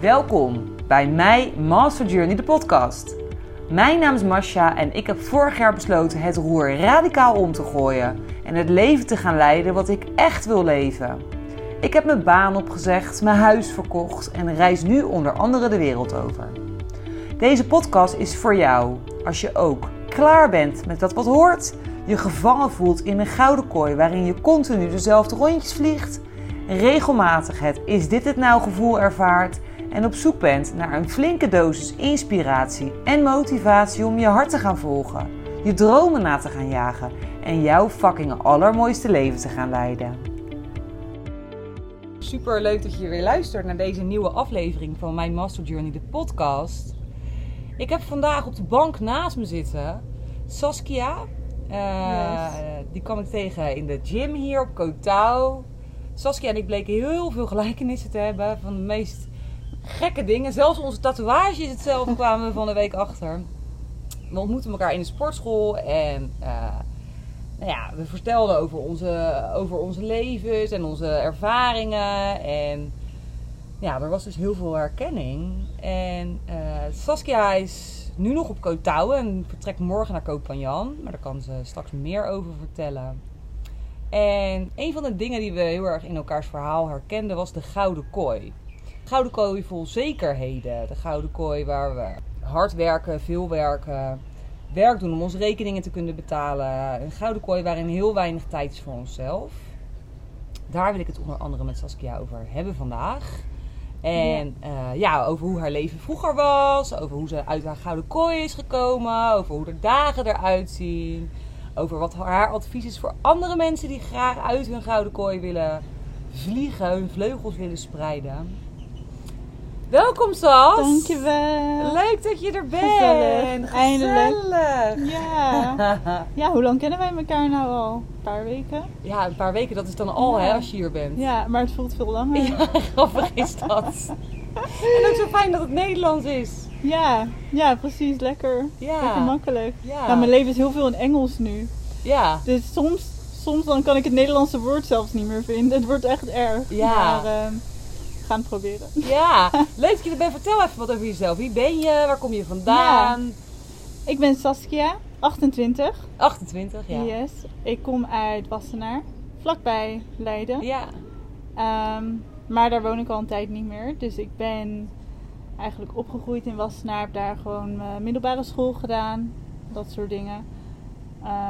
Welkom bij mij Master Journey, de podcast. Mijn naam is Masha en ik heb vorig jaar besloten het roer radicaal om te gooien en het leven te gaan leiden wat ik echt wil leven. Ik heb mijn baan opgezegd, mijn huis verkocht en reis nu onder andere de wereld over. Deze podcast is voor jou als je ook klaar bent met dat wat hoort, je gevangen voelt in een gouden kooi waarin je continu dezelfde rondjes vliegt, regelmatig het is dit het nou gevoel ervaart en op zoek bent naar een flinke dosis inspiratie en motivatie om je hart te gaan volgen, je dromen na te gaan jagen en jouw fucking allermooiste leven te gaan leiden. Super leuk dat je weer luistert naar deze nieuwe aflevering van mijn Master Journey, de podcast. Ik heb vandaag op de bank naast me zitten Saskia. Uh, Die kwam ik tegen in de gym hier op Kotau. Saskia en ik bleken heel veel gelijkenissen te hebben van de meest gekke dingen. Zelfs onze tatoeage is hetzelfde, kwamen we van de week achter. We ontmoetten elkaar in de sportschool en uh, nou ja, we vertelden over onze, over onze levens en onze ervaringen. En ja, er was dus heel veel herkenning. En uh, Saskia is nu nog op Kootouwen en vertrekt morgen naar Kooppanjan. Maar daar kan ze straks meer over vertellen. En een van de dingen die we heel erg in elkaars verhaal herkenden was de gouden kooi. De gouden kooi vol zekerheden. De gouden kooi waar we hard werken, veel werken, werk doen om onze rekeningen te kunnen betalen. Een gouden kooi waarin heel weinig tijd is voor onszelf. Daar wil ik het onder andere met Saskia over hebben vandaag. En ja. Uh, ja. over hoe haar leven vroeger was. Over hoe ze uit haar gouden kooi is gekomen. Over hoe de dagen eruit zien. Over wat haar advies is voor andere mensen die graag uit hun gouden kooi willen vliegen. Hun vleugels willen spreiden. Welkom Sas. Dankjewel. Leuk dat je er bent. Gezellig. Eindelijk. Ja. ja, hoe lang kennen wij elkaar nou al? Een paar weken? Ja, een paar weken. Dat is dan al ja. hè, als je hier bent. Ja, maar het voelt veel langer. Ja, grappig is dat. en ook zo fijn dat het Nederlands is. Ja, ja precies. Lekker. Ja. Lekker makkelijk. Ja. Nou, mijn leven is heel veel in Engels nu. Ja. Dus soms, soms dan kan ik het Nederlandse woord zelfs niet meer vinden. Het wordt echt erg. Ja. Maar, uh, gaan proberen. Ja, leuk dat je er bent. Vertel even wat over jezelf. Wie ben je? Waar kom je vandaan? Ja. Ik ben Saskia, 28. 28, ja. Yes. Ik kom uit Wassenaar, vlakbij Leiden. Ja. Um, maar daar woon ik al een tijd niet meer. Dus ik ben eigenlijk opgegroeid in Wassenaar. Heb daar gewoon mijn middelbare school gedaan. Dat soort dingen.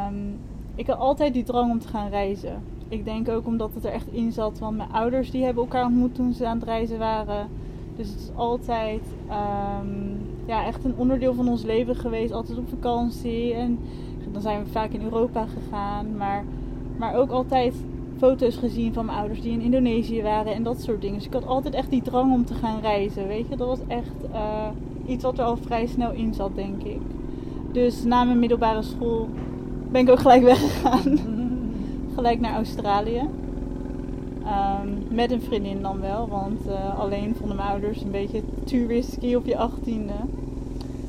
Um, ik had altijd die drang om te gaan reizen ik denk ook omdat het er echt in zat. Want mijn ouders die hebben elkaar ontmoet toen ze aan het reizen waren. Dus het is altijd um, ja, echt een onderdeel van ons leven geweest. Altijd op vakantie. En dan zijn we vaak in Europa gegaan. Maar, maar ook altijd foto's gezien van mijn ouders die in Indonesië waren. En dat soort dingen. Dus ik had altijd echt die drang om te gaan reizen. Weet je, dat was echt uh, iets wat er al vrij snel in zat, denk ik. Dus na mijn middelbare school ben ik ook gelijk weggegaan gelijk naar Australië. Um, met een vriendin dan wel, want uh, alleen vonden mijn ouders een beetje too risky op je achttiende.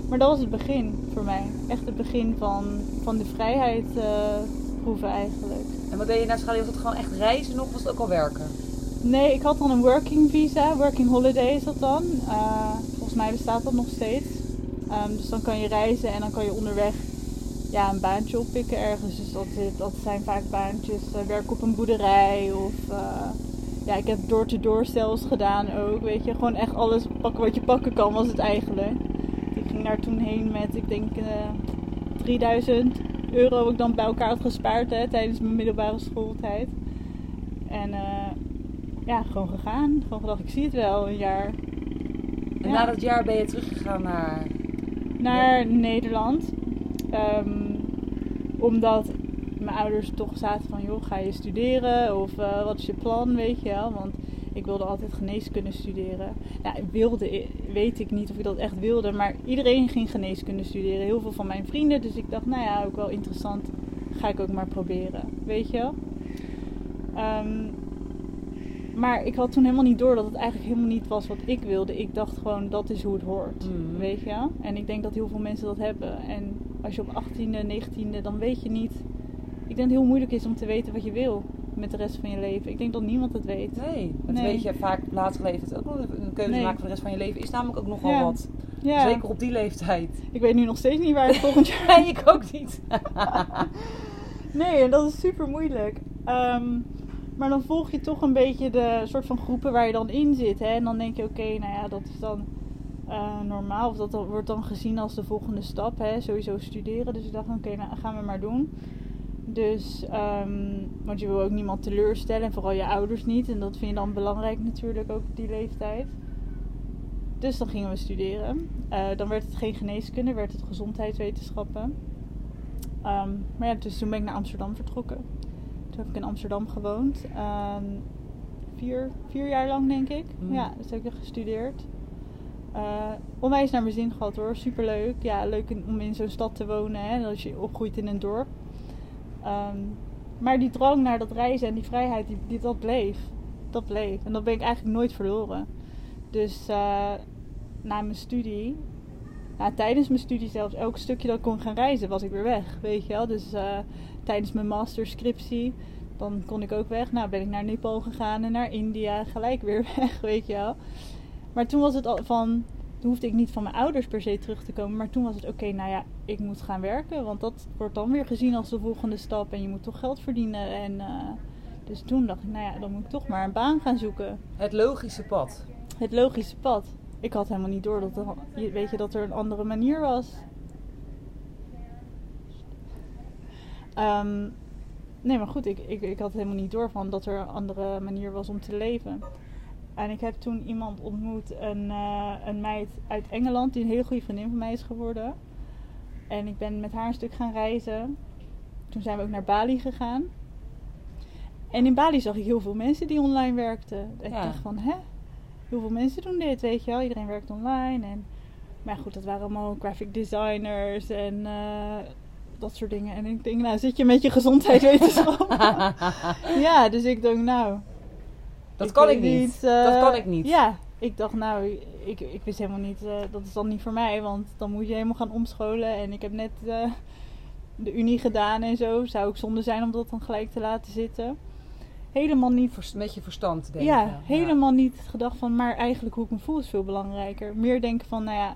Maar dat was het begin voor mij. Echt het begin van, van de vrijheid uh, proeven eigenlijk. En wat deed je in Australië? Was het gewoon echt reizen of was het ook al werken? Nee, ik had dan een working visa, working holiday is dat dan. Uh, volgens mij bestaat dat nog steeds. Um, dus dan kan je reizen en dan kan je onderweg ja, een baantje oppikken ergens. Dus dat, dat zijn vaak baantjes, uh, werk op een boerderij of uh, ja, ik heb door-to-door gedaan ook. Weet je, gewoon echt alles pakken wat je pakken kan was het eigenlijk. Ik ging daar toen heen met, ik denk, uh, 3000 euro heb ik dan bij elkaar had gespaard hè, tijdens mijn middelbare schooltijd. En ja, gewoon gegaan. Gewoon gedacht, ik zie het wel, een jaar. En ja. na dat jaar ben je teruggegaan naar... Naar Nederland. Um, omdat mijn ouders toch zaten van, joh, ga je studeren? Of uh, wat is je plan, weet je wel? Want ik wilde altijd geneeskunde studeren. Nou, wilde, weet ik niet of ik dat echt wilde, maar iedereen ging geneeskunde studeren. Heel veel van mijn vrienden. Dus ik dacht, nou ja, ook wel interessant. Ga ik ook maar proberen, weet je wel? Um, maar ik had toen helemaal niet door dat het eigenlijk helemaal niet was wat ik wilde. Ik dacht gewoon, dat is hoe het hoort. Mm. Weet je? En ik denk dat heel veel mensen dat hebben. En als je op 18e, 19e, dan weet je niet. Ik denk dat het heel moeilijk is om te weten wat je wil. met de rest van je leven. Ik denk dat niemand het weet. Nee, dat Nee. weet je vaak leeftijd ook nog. Een keuze Nee. maken voor de rest van je leven is namelijk ook nogal Ja. wat. Ja, Zeker op die leeftijd. ik weet nu nog steeds niet waar ik volgend jaar... Nee, ik ook niet. Nee, en dat is super moeilijk. Ehm, maar dan volg je toch een beetje de soort van groepen waar je dan in zit. Hè? En dan denk je, oké, nou ja, dat is dan eh, normaal. Of dat wordt dan gezien als de volgende stap. Hè? Sowieso studeren. Dus ik dacht, oké, nou gaan we maar doen. Dus, ehm, want je wil ook niemand teleurstellen. En vooral je ouders niet. En dat vind je dan belangrijk natuurlijk ook op die leeftijd. Dus dan gingen we studeren. Eh, dan werd het geen geneeskunde, werd het gezondheidswetenschappen. Ehm, maar ja, dus toen ben ik naar Amsterdam vertrokken. Toen heb ik in Amsterdam gewoond. Ehm, vier, vier jaar lang, denk ik. Mm. Ja, dus heb ik er gestudeerd. Eh, onwijs naar mijn zin gehad hoor. Superleuk. Ja, leuk om in zo'n stad te wonen. Hè, als je opgroeit in een dorp. Ehm, maar die drang naar dat reizen en die vrijheid, die, dat bleef. Dat bleef. En dat ben ik eigenlijk nooit verloren. Dus eh, na mijn studie, tijdens mijn studie zelfs, elk stukje dat ik kon gaan reizen, was ik weer weg. Weet je wel? Dus eh, tijdens mijn masterscriptie, dan kon ik ook weg. Nou, ben ik naar Nepal gegaan en naar India, gelijk weer weg, weet je wel. Maar toen was het al van, toen hoefde ik niet van mijn ouders per se terug te komen. Maar toen was het oké, nou ja, ik moet gaan werken. Want dat wordt dan weer gezien als de volgende stap. En je moet toch geld verdienen. En, eh, dus toen dacht ik, nou ja, dan moet ik toch maar een baan gaan zoeken. Het logische pad. Het logische pad. Ik had helemaal niet door dat er, weet je, dat er een andere manier was. Ehm, nee, maar goed, ik, ik, ik had helemaal niet door van dat er een andere manier was om te leven. En ik heb toen iemand ontmoet, een, eh, een meid uit Engeland, die een hele goede vriendin van mij is geworden. En ik ben met haar een stuk gaan reizen. Toen zijn we ook naar Bali gegaan. En in Bali zag ik heel veel mensen die online werkten. En ik Ja. dacht van, hè? Heel veel mensen doen dit, weet je wel. Iedereen werkt online. En, maar goed, dat waren allemaal graphic designers en eh, dat soort dingen. En ik denk, nou zit je met je gezondheidswetenschap. ja, dus ik dacht, nou... Dat kan ik niet. eh, Dat kan ik niet. Ja, ik dacht, nou, ik, ik wist helemaal niet, eh, dat is dan niet voor mij. Want dan moet je helemaal gaan omscholen. En ik heb net eh, de unie gedaan en zo. Zou ook zonde zijn om dat dan gelijk te laten zitten. Helemaal niet Vers- Met je verstand denken. ja, helemaal niet gedacht van, maar eigenlijk hoe ik me voel is veel belangrijker. Meer denken van, nou ja,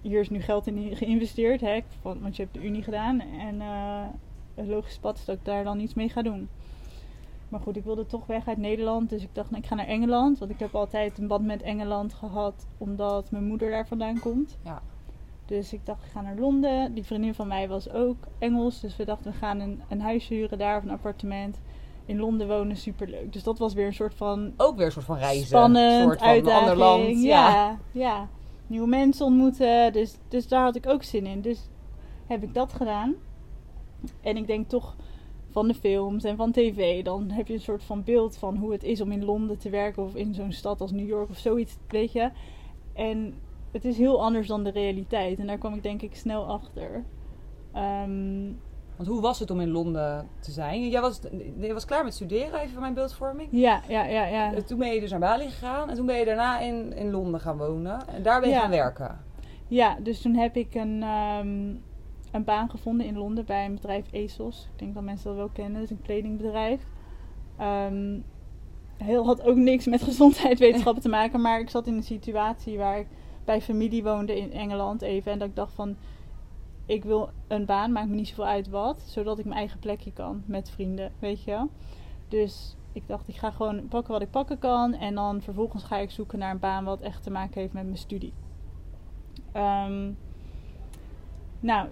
hier is nu geld in geïnvesteerd, hè, want je hebt de Unie gedaan. En eh, het logische pad is dat ik daar dan iets mee ga doen. Maar goed, ik wilde toch weg uit Nederland, dus ik dacht, nou, ik ga naar Engeland. Want ik heb altijd een band met Engeland gehad, omdat mijn moeder daar vandaan komt. Ja. Dus ik dacht, ik ga naar Londen. Die vriendin van mij was ook Engels, dus we dachten, we gaan een, een huis huren daar of een appartement. In Londen wonen, superleuk. Dus dat was weer een soort van Ook weer een soort van reizen. spannend, een soort van uitdaging. ander land. Ja. Ja, ja. Nieuwe mensen ontmoeten. Dus, dus daar had ik ook zin in. Dus heb ik dat gedaan. En ik denk toch van de films en van tv. Dan heb je een soort van beeld van hoe het is om in Londen te werken. Of in zo'n stad als New York of zoiets, weet je. En het is heel anders dan de realiteit. En daar kwam ik denk ik snel achter. Ehm, Want hoe was het om in Londen te zijn? Jij was, jij was klaar met studeren, even voor mijn beeldvorming. ja, ja, ja, ja. Toen ben je dus naar Bali gegaan. En toen ben je daarna in, in Londen gaan wonen. En daar ben je Ja. gaan werken. Ja, dus toen heb ik een, ehm, een baan gevonden in Londen bij een bedrijf ASOS. Ik denk dat mensen dat wel kennen. Dat is een kledingbedrijf. Ehm heel had ook niks met gezondheidswetenschappen te maken. Maar ik zat in een situatie waar ik bij familie woonde in Engeland even. En dat ik dacht van... Ik wil een baan, maakt me niet zoveel uit wat. Zodat ik mijn eigen plekje kan met vrienden, weet je wel. Dus ik dacht, ik ga gewoon pakken wat ik pakken kan. En dan vervolgens ga ik zoeken naar een baan wat echt te maken heeft met mijn studie. Ehm, nou,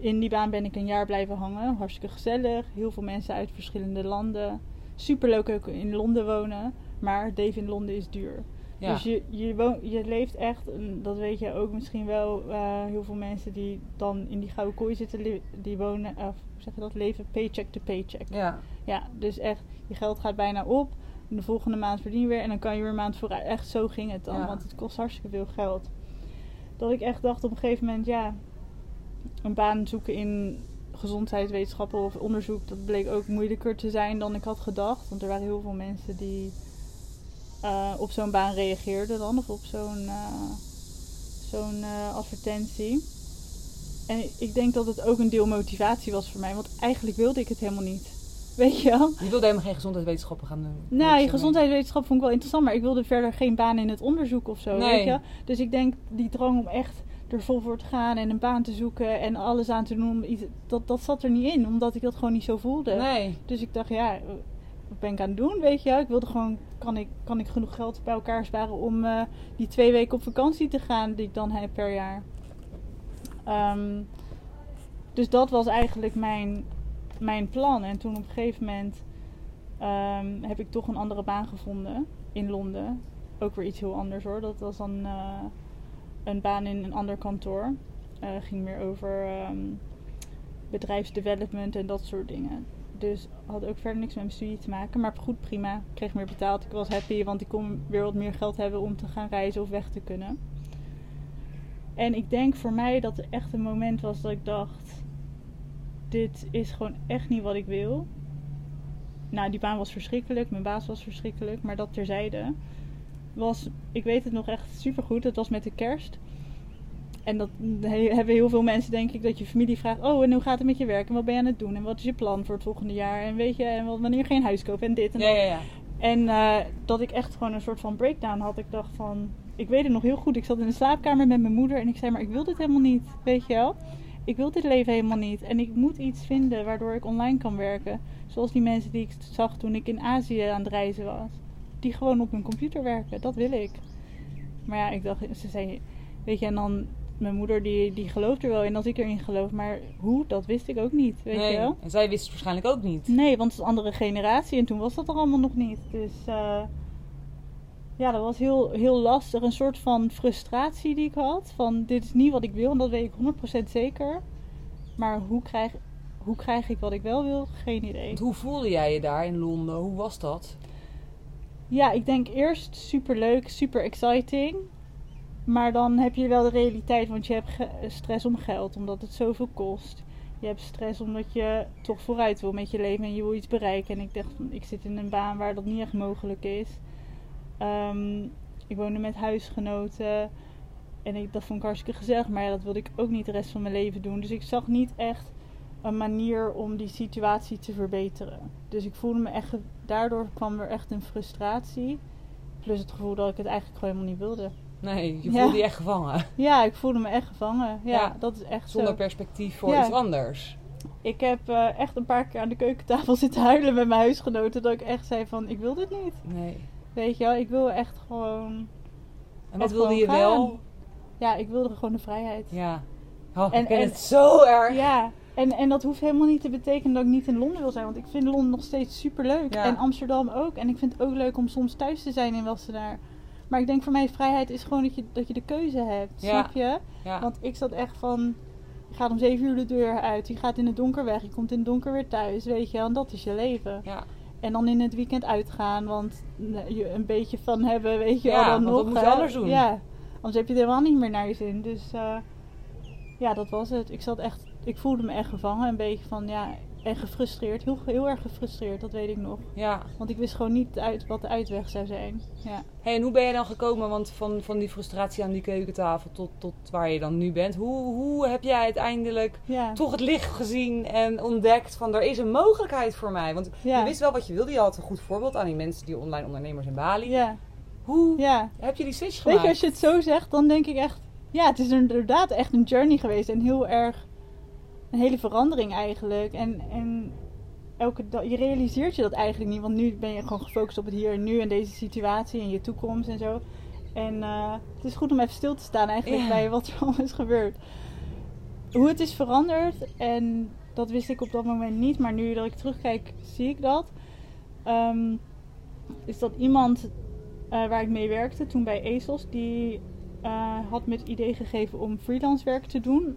in die baan ben ik een jaar blijven hangen. Hartstikke gezellig. Heel veel mensen uit verschillende landen. Super leuk ook in Londen wonen. Maar het leven in Londen is duur. Ja. Dus je, je, woont, je leeft echt, dat weet je ook misschien wel, eh, heel veel mensen die dan in die gouden kooi zitten, die wonen, of hoe zeg je dat, leven paycheck to paycheck. ja. Ja, dus echt, je geld gaat bijna op. De volgende maand verdien je weer. En dan kan je weer een maand vooruit. Echt zo ging het dan. Ja. Want het kost hartstikke veel geld. Dat ik echt dacht op een gegeven moment, ja, een baan zoeken in gezondheidswetenschappen of onderzoek, dat bleek ook moeilijker te zijn dan ik had gedacht. Want er waren heel veel mensen die eh, op zo'n baan reageerden dan. Of op zo'n eh, zo'n eh, advertentie. En ik denk dat het ook een deel motivatie was voor mij. Want eigenlijk wilde ik het helemaal niet. Weet je wel? Je wilde helemaal geen gezondheidswetenschappen gaan doen? Je gezondheidswetenschap vond ik wel interessant, maar ik wilde verder geen baan in het onderzoek of zo. Nee. Weet je? Dus ik denk die drang om echt er vol voor te gaan en een baan te zoeken en alles aan te doen, dat, dat zat er niet in, omdat ik dat gewoon niet zo voelde. Nee. Dus ik dacht, ja, wat ben ik aan het doen, weet je? Ik wilde gewoon, kan ik, kan ik genoeg geld bij elkaar sparen om eh, die twee weken op vakantie te gaan die ik dan heb per jaar. Ehm, dus dat was eigenlijk mijn, mijn plan. En toen op een gegeven moment ehm, heb ik toch een andere baan gevonden in Londen. Ook weer iets heel anders hoor. Dat was dan eh, een baan in een ander kantoor. Eh ging meer over ehm, bedrijfsdevelopment en dat soort dingen. Dus had ook verder niks met mijn studie te maken. Maar goed, prima. Ik kreeg meer betaald. Ik was happy, want ik kon weer wat meer geld hebben om te gaan reizen of weg te kunnen. En ik denk voor mij dat er echt een moment was dat ik dacht: dit is gewoon echt niet wat ik wil. Nou, die baan was verschrikkelijk, mijn baas was verschrikkelijk, maar dat terzijde. Was, ik weet het nog echt supergoed, het was met de kerst. En dat he- hebben heel veel mensen, denk ik, dat je familie vraagt: Oh, en hoe gaat het met je werk? En wat ben je aan het doen? En wat is je plan voor het volgende jaar? En weet je, en wanneer ga je een huis kopen? En dit en Ja, dat. ja, ja. En eh, dat ik echt gewoon een soort van breakdown had. Ik dacht van, ik weet het nog heel goed. Ik zat in de slaapkamer met mijn moeder en ik zei, maar ik wil dit helemaal niet. Weet je wel? Ik wil dit leven helemaal niet. En ik moet iets vinden waardoor ik online kan werken. Zoals die mensen die ik zag toen ik in Azië aan het reizen was. Die gewoon op hun computer werken. Dat wil ik. Maar ja, ik dacht, ze zei, weet je, en dan mijn moeder die, die gelooft er wel in als ik erin geloof. Maar hoe, dat wist ik ook niet. Weet nee. je wel? En zij wist het waarschijnlijk ook niet. Nee, want het is een andere generatie en toen was dat er allemaal nog niet. Dus eh, ja, dat was heel, heel lastig. Een soort van frustratie die ik had. Van dit is niet wat ik wil en dat weet ik 100% zeker. Maar hoe krijg, hoe krijg ik wat ik wel wil? Geen idee. Want hoe voelde jij je daar in Londen? Hoe was dat? Ja, ik denk eerst super leuk, super exciting. Maar dan heb je wel de realiteit, want je hebt stress om geld, omdat het zoveel kost. Je hebt stress omdat je toch vooruit wil met je leven en je wil iets bereiken. En ik dacht, ik zit in een baan waar dat niet echt mogelijk is. Ehm, ik woonde met huisgenoten en ik, dat vond ik hartstikke gezellig. Maar ja, dat wilde ik ook niet de rest van mijn leven doen. Dus ik zag niet echt een manier om die situatie te verbeteren. Dus ik voelde me echt, daardoor kwam er echt een frustratie. Plus het gevoel dat ik het eigenlijk gewoon helemaal niet wilde. Nee, je Ja. voelde je echt gevangen. Ja, ik voelde me echt gevangen. Ja, Ja, dat is echt Zonder zo. perspectief voor Ja. iets anders. Ik heb eh, echt een paar keer aan de keukentafel zitten huilen met mijn huisgenoten. Dat ik echt zei van, ik wil dit niet. Nee. Weet je wel, ik wil echt gewoon... En wat wilde je wel? Ja, ik wilde gewoon de vrijheid. Ja. Oh, En- ik ken en- het zo erg. Ja, en, en dat hoeft helemaal niet te betekenen dat ik niet in Londen wil zijn. Want ik vind Londen nog steeds super leuk. Ja. En Amsterdam ook. En ik vind het ook leuk om soms thuis te zijn in Wassenaar. Maar ik denk voor mij vrijheid is gewoon dat je, dat je de keuze hebt. Ja. Snap je? Ja. Want ik zat echt van... Je gaat om zeven uur de deur uit. Je gaat in het donker weg. Je komt in het donker weer thuis. Weet je. En dat is je leven. ja. En dan in het weekend uitgaan. Want nou, je een beetje van hebben. Weet je wel. Dan nog, dat moet je hè. anders doen. Ja. Anders heb je het helemaal niet meer naar je zin. Dus eh, ja, dat was het. Ik zat echt... Ik voelde me echt gevangen. Een beetje van... Ja, en gefrustreerd. Heel, heel erg gefrustreerd. Dat weet ik nog. ja. Want ik wist gewoon niet uit wat de uitweg zou zijn. Ja. Hey, en hoe ben je dan gekomen want van, van die frustratie aan die keukentafel tot, tot waar je dan nu bent? Hoe, hoe heb jij uiteindelijk Ja. toch het licht gezien en ontdekt van er is een mogelijkheid voor mij? Want Ja. je wist wel wat je wilde. Je had een goed voorbeeld aan die mensen, die online ondernemers in Bali. Ja. Hoe Ja. heb je die switch Weet gemaakt? je, als je het zo zegt, dan denk ik echt... Ja, het is inderdaad echt een journey geweest. En heel erg... Een hele verandering eigenlijk. En, en elke dag... Je realiseert je dat eigenlijk niet. Want nu ben je gewoon gefocust op het hier en nu. En deze situatie en je toekomst en zo. En eh, het is goed om even stil te staan eigenlijk bij wat er allemaal is gebeurd. Hoe het is veranderd. En dat wist ik op dat moment niet. Maar nu dat ik terugkijk, zie ik dat. Ehm, is dat iemand eh, waar ik mee werkte toen bij ASOS, die eh, had me het idee gegeven om freelance werk te doen.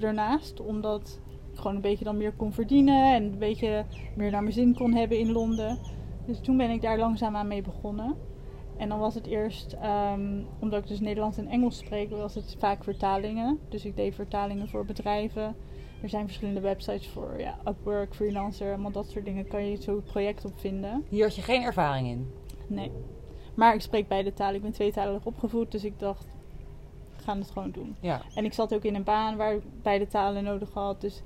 Daarnaast, omdat ik gewoon een beetje dan meer kon verdienen en een beetje meer naar mijn zin kon hebben in Londen. Dus toen ben ik daar langzaamaan mee begonnen. En dan was het eerst, ehm, omdat ik dus Nederlands en Engels spreek, was het vaak vertalingen. Dus ik deed vertalingen voor bedrijven. Er zijn verschillende websites voor, ja, Upwork, Freelancer, allemaal dat soort dingen kan je zo'n project op vinden. Hier had je geen ervaring in. Nee. Maar ik spreek beide talen. Ik ben tweetalig opgevoed, dus ik dacht, gaan het gewoon doen. Ja. En ik zat ook in een baan waar ik beide talen nodig had. Dus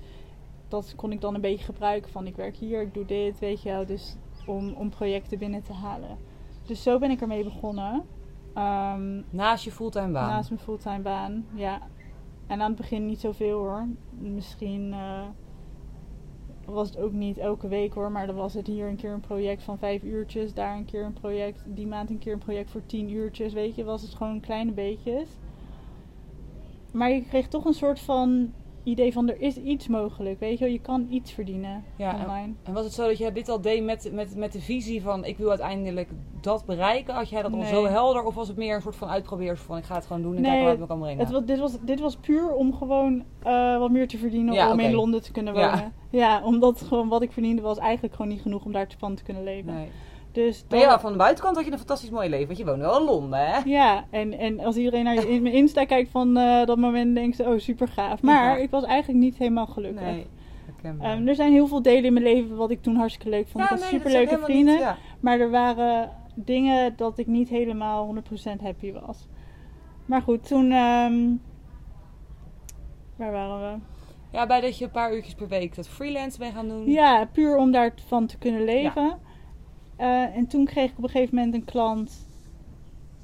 dat kon ik dan een beetje gebruiken van ik werk hier, ik doe dit, weet je wel. Dus om, om projecten binnen te halen. Dus zo ben ik ermee begonnen. Ehm, Naast je fulltime baan. Naast mijn fulltime baan, ja. En aan het begin niet zoveel hoor. Misschien eh, was het ook niet elke week hoor. Maar dan was het hier een keer een project van vijf uurtjes. Daar een keer een project. Die maand een keer een project voor tien uurtjes. Weet je, was het gewoon kleine beetjes. Maar je kreeg toch een soort van idee van er is iets mogelijk. Weet je wel, je kan iets verdienen Ja, online. En was het zo dat je dit al deed met, met, met de visie van ik wil uiteindelijk dat bereiken? Had jij dat al Nee. zo helder? Of was het meer een soort van uitproberen van ik ga het gewoon doen en kijken waar het me kan brengen? Het dit, was, dit was puur om gewoon eh, wat meer te verdienen Ja, om in. Londen te kunnen Ja. wonen. Ja. omdat gewoon wat ik verdiende was eigenlijk gewoon niet genoeg om daar van te kunnen leven. Nee. Dus Maar dat- ja, van de buitenkant had je een fantastisch mooi leven. Want je woonde wel in Londen, hè? Ja, en, en als iedereen naar je, in mijn Insta kijkt van eh, dat moment, denkt ze, oh super gaaf. Maar Ja. ik was eigenlijk niet helemaal gelukkig. Nee. Ehm, er zijn heel veel delen in mijn leven wat ik toen hartstikke leuk vond. ik had vrienden. niet- ja. Maar er waren dingen dat ik niet helemaal 100% happy was. Maar goed, toen. ehm, waar waren we? Ja, bij dat je een paar uurtjes per week dat freelance ben gaan doen. Ja, puur om daarvan te kunnen leven. Eh, en toen kreeg ik op een gegeven moment een klant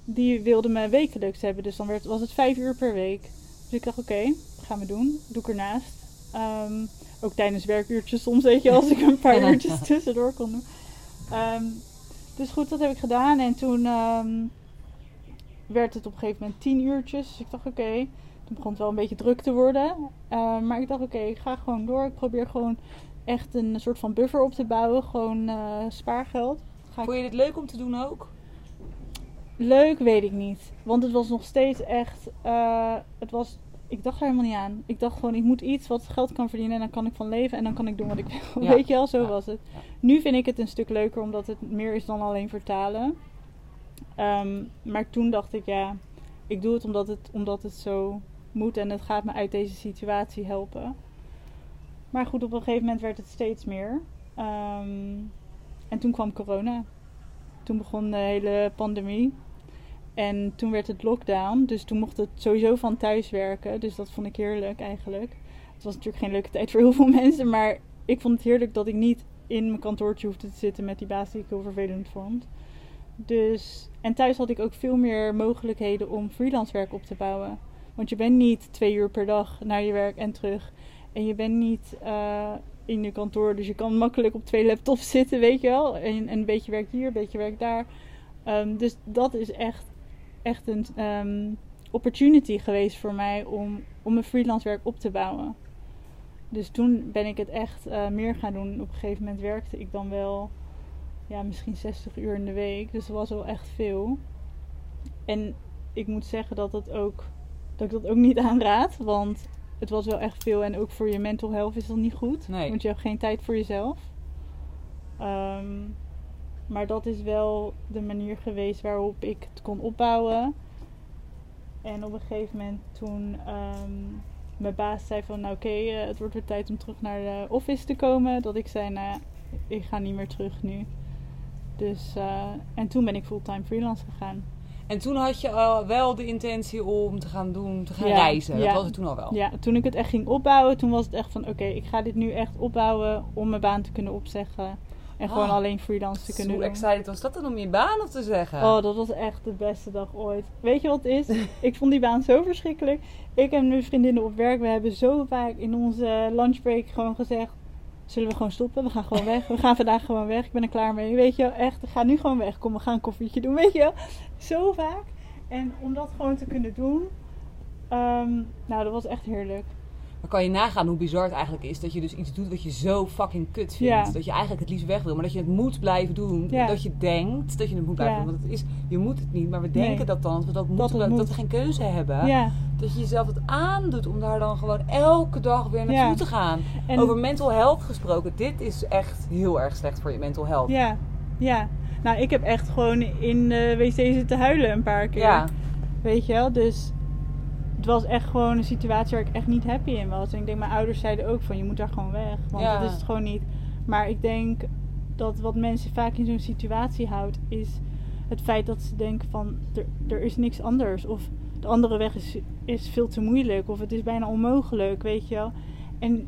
die wilde me wekelijks hebben. Dus dan werd, was het vijf uur per week. Dus ik dacht, oké, gaan we doen. Doe ik ernaast. Ehm, ook tijdens werkuurtjes soms, weet je, als ik een paar uurtjes tussendoor kon doen. Ehm, dus goed, dat heb ik gedaan. En toen ehm, werd het op een gegeven moment tien uurtjes. Dus ik dacht, oké. Toen begon het wel een beetje druk te worden. Maar ik dacht, oké, ik ga gewoon door. Ik probeer gewoon echt een soort van buffer op te bouwen. Gewoon eh, spaargeld. Ga Vond je dit leuk om te doen ook? Leuk, weet ik niet. Want het was nog steeds echt. eh, het was, ik dacht er helemaal niet aan. Ik dacht gewoon, ik moet iets wat geld kan verdienen. En dan kan ik van leven. En dan kan ik doen wat ik wil. Ja. Weet je wel, zo Ja. was het. Ja. Nu vind ik het een stuk leuker, omdat het meer is dan alleen vertalen. Ehm, maar toen dacht ik, ja, ik doe het omdat het, omdat het zo moet. En het gaat me uit deze situatie helpen. Maar goed, op een gegeven moment werd het steeds meer. Ehm, en toen kwam corona. Toen begon de hele pandemie. En toen werd het lockdown. Dus toen mocht het sowieso van thuis werken. Dus dat vond ik heerlijk eigenlijk. Het was natuurlijk geen leuke tijd voor heel veel mensen. Maar ik vond het heerlijk dat ik niet in mijn kantoortje hoefde te zitten met die baas die ik heel vervelend vond. Dus, en thuis had ik ook veel meer mogelijkheden om freelance werk op te bouwen. Want je bent niet twee uur per dag naar je werk en terug. En je bent niet eh, in je kantoor. Dus je kan makkelijk op twee laptops zitten, weet je wel. En, en een beetje werk hier, een beetje werk daar. Ehm, dus dat is echt, echt een ehm, opportunity geweest voor mij om, om mijn freelance werk op te bouwen. Dus toen ben ik het echt eh, meer gaan doen. Op een gegeven moment werkte ik dan wel ja, misschien 60 uur in de week. Dus dat was wel echt veel. En ik moet zeggen dat, dat, ook, dat ik dat ook niet aanraad. Want het was wel echt veel. En ook voor je mental health is dat niet goed. Nee. Want je hebt geen tijd voor jezelf. Ehm, maar dat is wel de manier geweest waarop ik het kon opbouwen. En op een gegeven moment toen ehm, mijn baas zei van... Nou oké, eh, het wordt weer tijd om terug naar de office te komen. Dat ik zei, nou ik ga niet meer terug nu. Dus, eh, en toen ben ik fulltime freelance gegaan. En toen had je al wel de intentie om te gaan doen, te gaan Ja, reizen. Dat was het toen al wel. Ja, toen ik het echt ging opbouwen, toen was het echt van... Oké, ik ga dit nu echt opbouwen om mijn baan te kunnen opzeggen. En gewoon Ah, alleen freelance te kunnen Hoe doen. excited was dat dan om je baan op te zeggen? Oh, dat was echt de beste dag ooit. Weet je wat het is? ik vond die baan zo verschrikkelijk. Ik en mijn vriendinnen op werk, we hebben zo vaak in onze lunchbreak gewoon gezegd... Zullen we gewoon stoppen? We gaan gewoon weg. We gaan vandaag gewoon weg. Ik ben er klaar mee. Weet je wel, echt. Ga nu gewoon weg. Kom, we gaan een koffietje doen. Weet je? Zo vaak. En om dat gewoon te kunnen doen... ehm, nou, dat was echt heerlijk. Maar kan je nagaan hoe bizar het eigenlijk is dat je dus iets doet wat je zo fucking kut vindt. Ja. Dat je eigenlijk het liefst weg wil, maar dat je het moet blijven doen. Ja. Dat je denkt dat je het moet blijven Ja. doen. Want het is, je moet het niet, maar we denken Nee. dat dan, dat we dat, moeten, dat, moet. we geen keuze hebben. Dat je jezelf het aandoet om daar dan gewoon elke dag weer naartoe te gaan. En- Over mental health gesproken, dit is echt heel erg slecht voor je mental health. Ja. Ja. Nou, ik heb echt gewoon in de wc zitten huilen een paar keer. Ja. Weet je wel, dus het was echt gewoon een situatie waar ik echt niet happy in was. En ik denk, mijn ouders zeiden ook van, je moet daar gewoon weg. Want Ja. dat is het gewoon niet. Maar ik denk dat wat mensen vaak in zo'n situatie houdt, is het feit dat ze denken van, er, er is niks anders. Of de andere weg is, is veel te moeilijk. Of het is bijna onmogelijk, weet je wel. En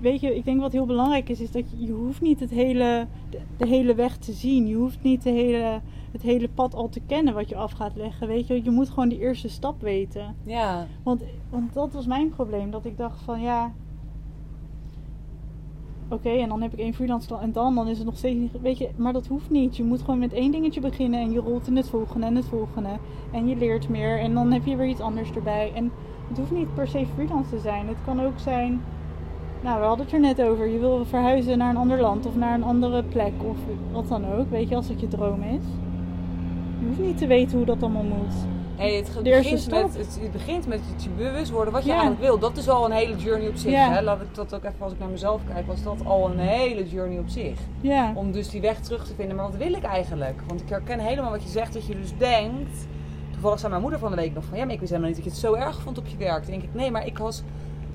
weet je, ik denk wat heel belangrijk is, is dat je, je hoeft niet het hele, de, de hele weg te zien. Je hoeft niet de hele, het hele pad al te kennen wat je af gaat leggen. Weet je, je moet gewoon die eerste stap weten. Ja. Want, want dat was mijn probleem. Dat ik dacht van ja. Oké, en dan heb ik één freelance klant en dan, dan is het nog steeds niet. Weet je, maar dat hoeft niet. Je moet gewoon met één dingetje beginnen en je rolt in het volgende en het volgende. En je leert meer en dan heb je weer iets anders erbij. En het hoeft niet per se freelance te zijn. Het kan ook zijn. Nou, we hadden het er net over. Je wil verhuizen naar een ander land of naar een andere plek of wat dan ook. Weet je, als dat je droom is. Je hoeft niet te weten hoe dat allemaal moet. Het, begint met, het, het begint met het je bewust worden wat je Ja. eigenlijk wil. Dat is al een hele journey op zich. Ja. Hè? Laat ik dat ook even, als ik naar mezelf kijk, was dat al een hele journey op zich. Ja, Om dus die weg terug te vinden. Maar wat wil ik eigenlijk? Want ik herken helemaal wat je zegt, dat je dus denkt. Toevallig zei mijn moeder van de week nog van ja, maar ik wist helemaal niet dat je het zo erg vond op je werk. Dan denk ik, nee, maar ik was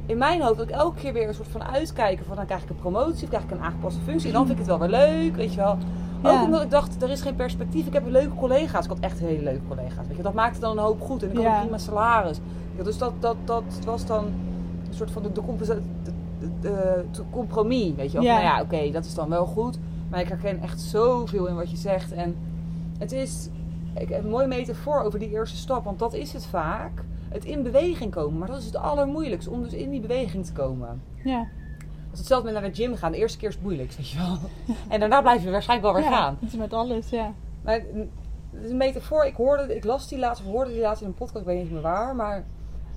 in mijn hoofd dat ik elke keer weer een soort van uitkijken van dan krijg ik een promotie of krijg ik een aangepaste functie. En dan vind ik het wel weer leuk, weet je wel. Ook omdat ik dacht, er is geen perspectief. Ik heb leuke collega's. Ik had echt hele leuke collega's. Weet je. Dat maakte dan een hoop goed. En ik had Ja. een prima salaris. Ja, dus dat, dat, dat was dan een soort van de, de, compensa- de, de- de- de compromis. Weet je. Van, nou ja, oké, dat is dan wel goed. Maar ik herken echt zoveel in wat je zegt. En het is ik, een mooie metafoor over die eerste stap. Want dat is het vaak. Het in beweging komen. Maar dat is het allermoeilijkst. Om dus in die beweging te komen. ja. Is hetzelfde met naar de gym gaan. De eerste keer is het moeilijkst, weet je wel. En daarna blijf je waarschijnlijk wel weer ja, gaan. Het is met alles, ja. Maar het is een metafoor. Ik, hoorde, ik las die laatst, of hoorde die laatst in een podcast, ik weet niet meer waar. Maar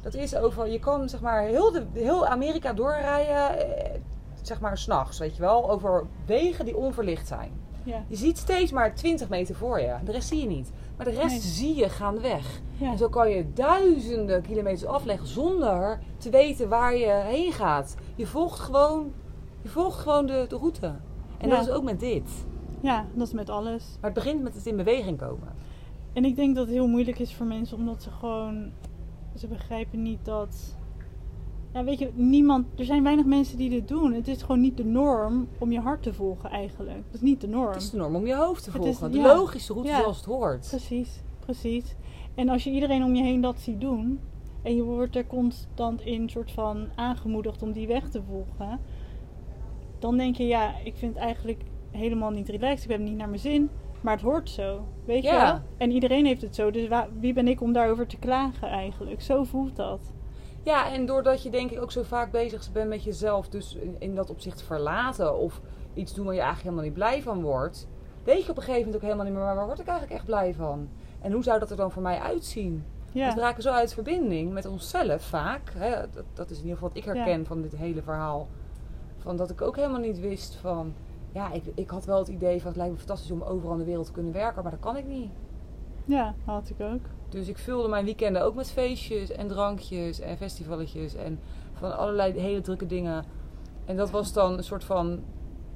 dat is over, je kan zeg maar heel, de, heel Amerika doorrijden, eh, zeg maar s'nachts, weet je wel. Over wegen die onverlicht zijn. Ja, Je ziet steeds maar 20 meter voor je. De rest zie je niet. Maar de rest Nee. zie je gaandeweg. ja. En zo kan je duizenden kilometers afleggen zonder te weten waar je heen gaat. Je volgt gewoon, je volgt gewoon de, de route. En Ja. dat is ook met dit. ja, dat is met alles. Maar het begint met het in beweging komen. En ik denk dat het heel moeilijk is voor mensen omdat ze gewoon. Ze begrijpen niet dat. Ja, weet je, niemand. Er zijn weinig mensen die dit doen. Het is gewoon niet de norm om je hart te volgen, eigenlijk. Dat is niet de norm. Het is de norm om je hoofd te Het is- volgen. de ja. logische route Ja. zoals het hoort. Precies, precies. En als je iedereen om je heen dat ziet doen. en je wordt er constant in soort van aangemoedigd om die weg te volgen. dan denk je, ja, ik vind het eigenlijk helemaal niet relaxed. Ik heb het niet naar mijn zin. Maar het hoort zo. Weet je wel? En iedereen heeft het zo. Dus wie ben ik om daarover te klagen eigenlijk? Zo voelt dat. Ja, en doordat je denk ik ook zo vaak bezig bent met jezelf, dus in, in dat opzicht verlaten of iets doen waar je eigenlijk helemaal niet blij van wordt, weet je op een gegeven moment ook helemaal niet meer, maar waar word ik eigenlijk echt blij van? En hoe zou dat er dan voor mij uitzien? Want we Ja, raken zo uit verbinding met onszelf vaak. Hè? Dat, dat is in ieder geval wat ik herken van dit hele verhaal. Van dat ik ook helemaal niet wist van... Ja, ik, ik had wel het idee van het lijkt me fantastisch om overal in de wereld te kunnen werken, maar dat kan ik niet. Ja, had ik ook. Dus ik vulde mijn weekenden ook met feestjes en drankjes en festivalletjes en van allerlei hele drukke dingen. En dat was dan een soort van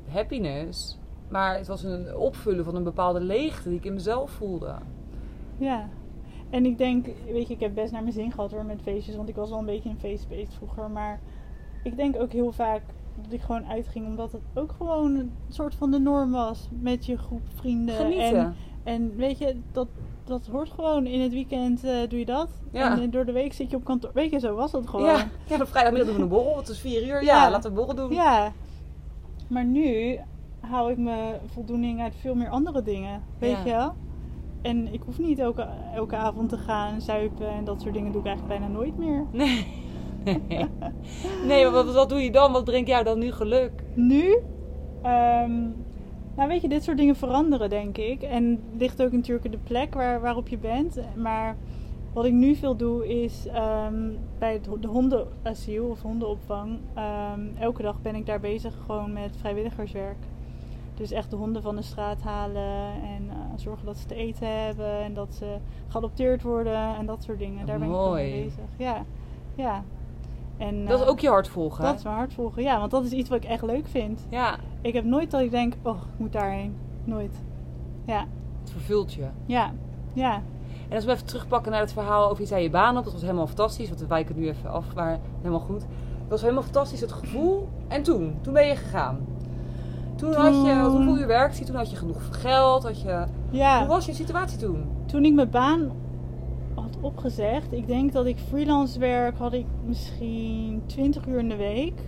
happiness. Maar het was een opvullen van een bepaalde leegte die ik in mezelf voelde. Ja. En ik denk, weet je, ik heb best naar mijn zin gehad hoor met feestjes. Want ik was wel een beetje een feestbeest vroeger. Maar ik denk ook heel vaak dat ik gewoon uitging omdat het ook gewoon een soort van de norm was. Met je groep vrienden. Genieten. En, en weet je, dat, dat hoort gewoon. In het weekend eh, doe je dat. Ja. En eh, door de week zit je op kantoor. Weet je, zo was het gewoon. Ja, ja, op vrijdagmiddag doen we een borrel. Het is vier uur. Ja, Ja. laten we borrel doen. Ja. Maar nu haal ik me voldoening uit veel meer andere dingen. Weet je wel? En ik hoef niet elke, elke avond te gaan zuipen en dat soort dingen doe ik eigenlijk bijna nooit meer. Nee. nee, maar wat, wat doe je dan? Wat brengt jou dan nu geluk? Nu, ehm, nou weet je, dit soort dingen veranderen denk ik. En het ligt ook natuurlijk in de plek waar, waarop je bent. Maar wat ik nu veel doe is ehm, bij de hondenasiel of hondenopvang. ehm, elke dag ben ik daar bezig gewoon met vrijwilligerswerk. Dus echt de honden van de straat halen en eh, zorgen dat ze te eten hebben en dat ze geadopteerd worden en dat soort dingen. Daar ben ik mee bezig. Ja, ja. En, Dat is eh, ook je hart volgen. hè? dat is mijn hart volgen. Ja, want dat is iets wat ik echt leuk vind. Ja, Ik heb nooit dat ik denk, oh, ik moet daarheen. Nooit. Ja, het vervult je. ja, ja. En als we even terugpakken naar het verhaal over je zei je baan op, dat was helemaal fantastisch. Want we wijken nu even af, maar helemaal goed. Dat was helemaal fantastisch, het gevoel. En toen, toen ben je gegaan. Toen, had je, uur werkte je? Toen had je genoeg geld. Had je, Ja, Hoe was je situatie toen? toen ik mijn baan had opgezegd, ik denk dat ik freelance werk, had ik misschien 20 uur in de week.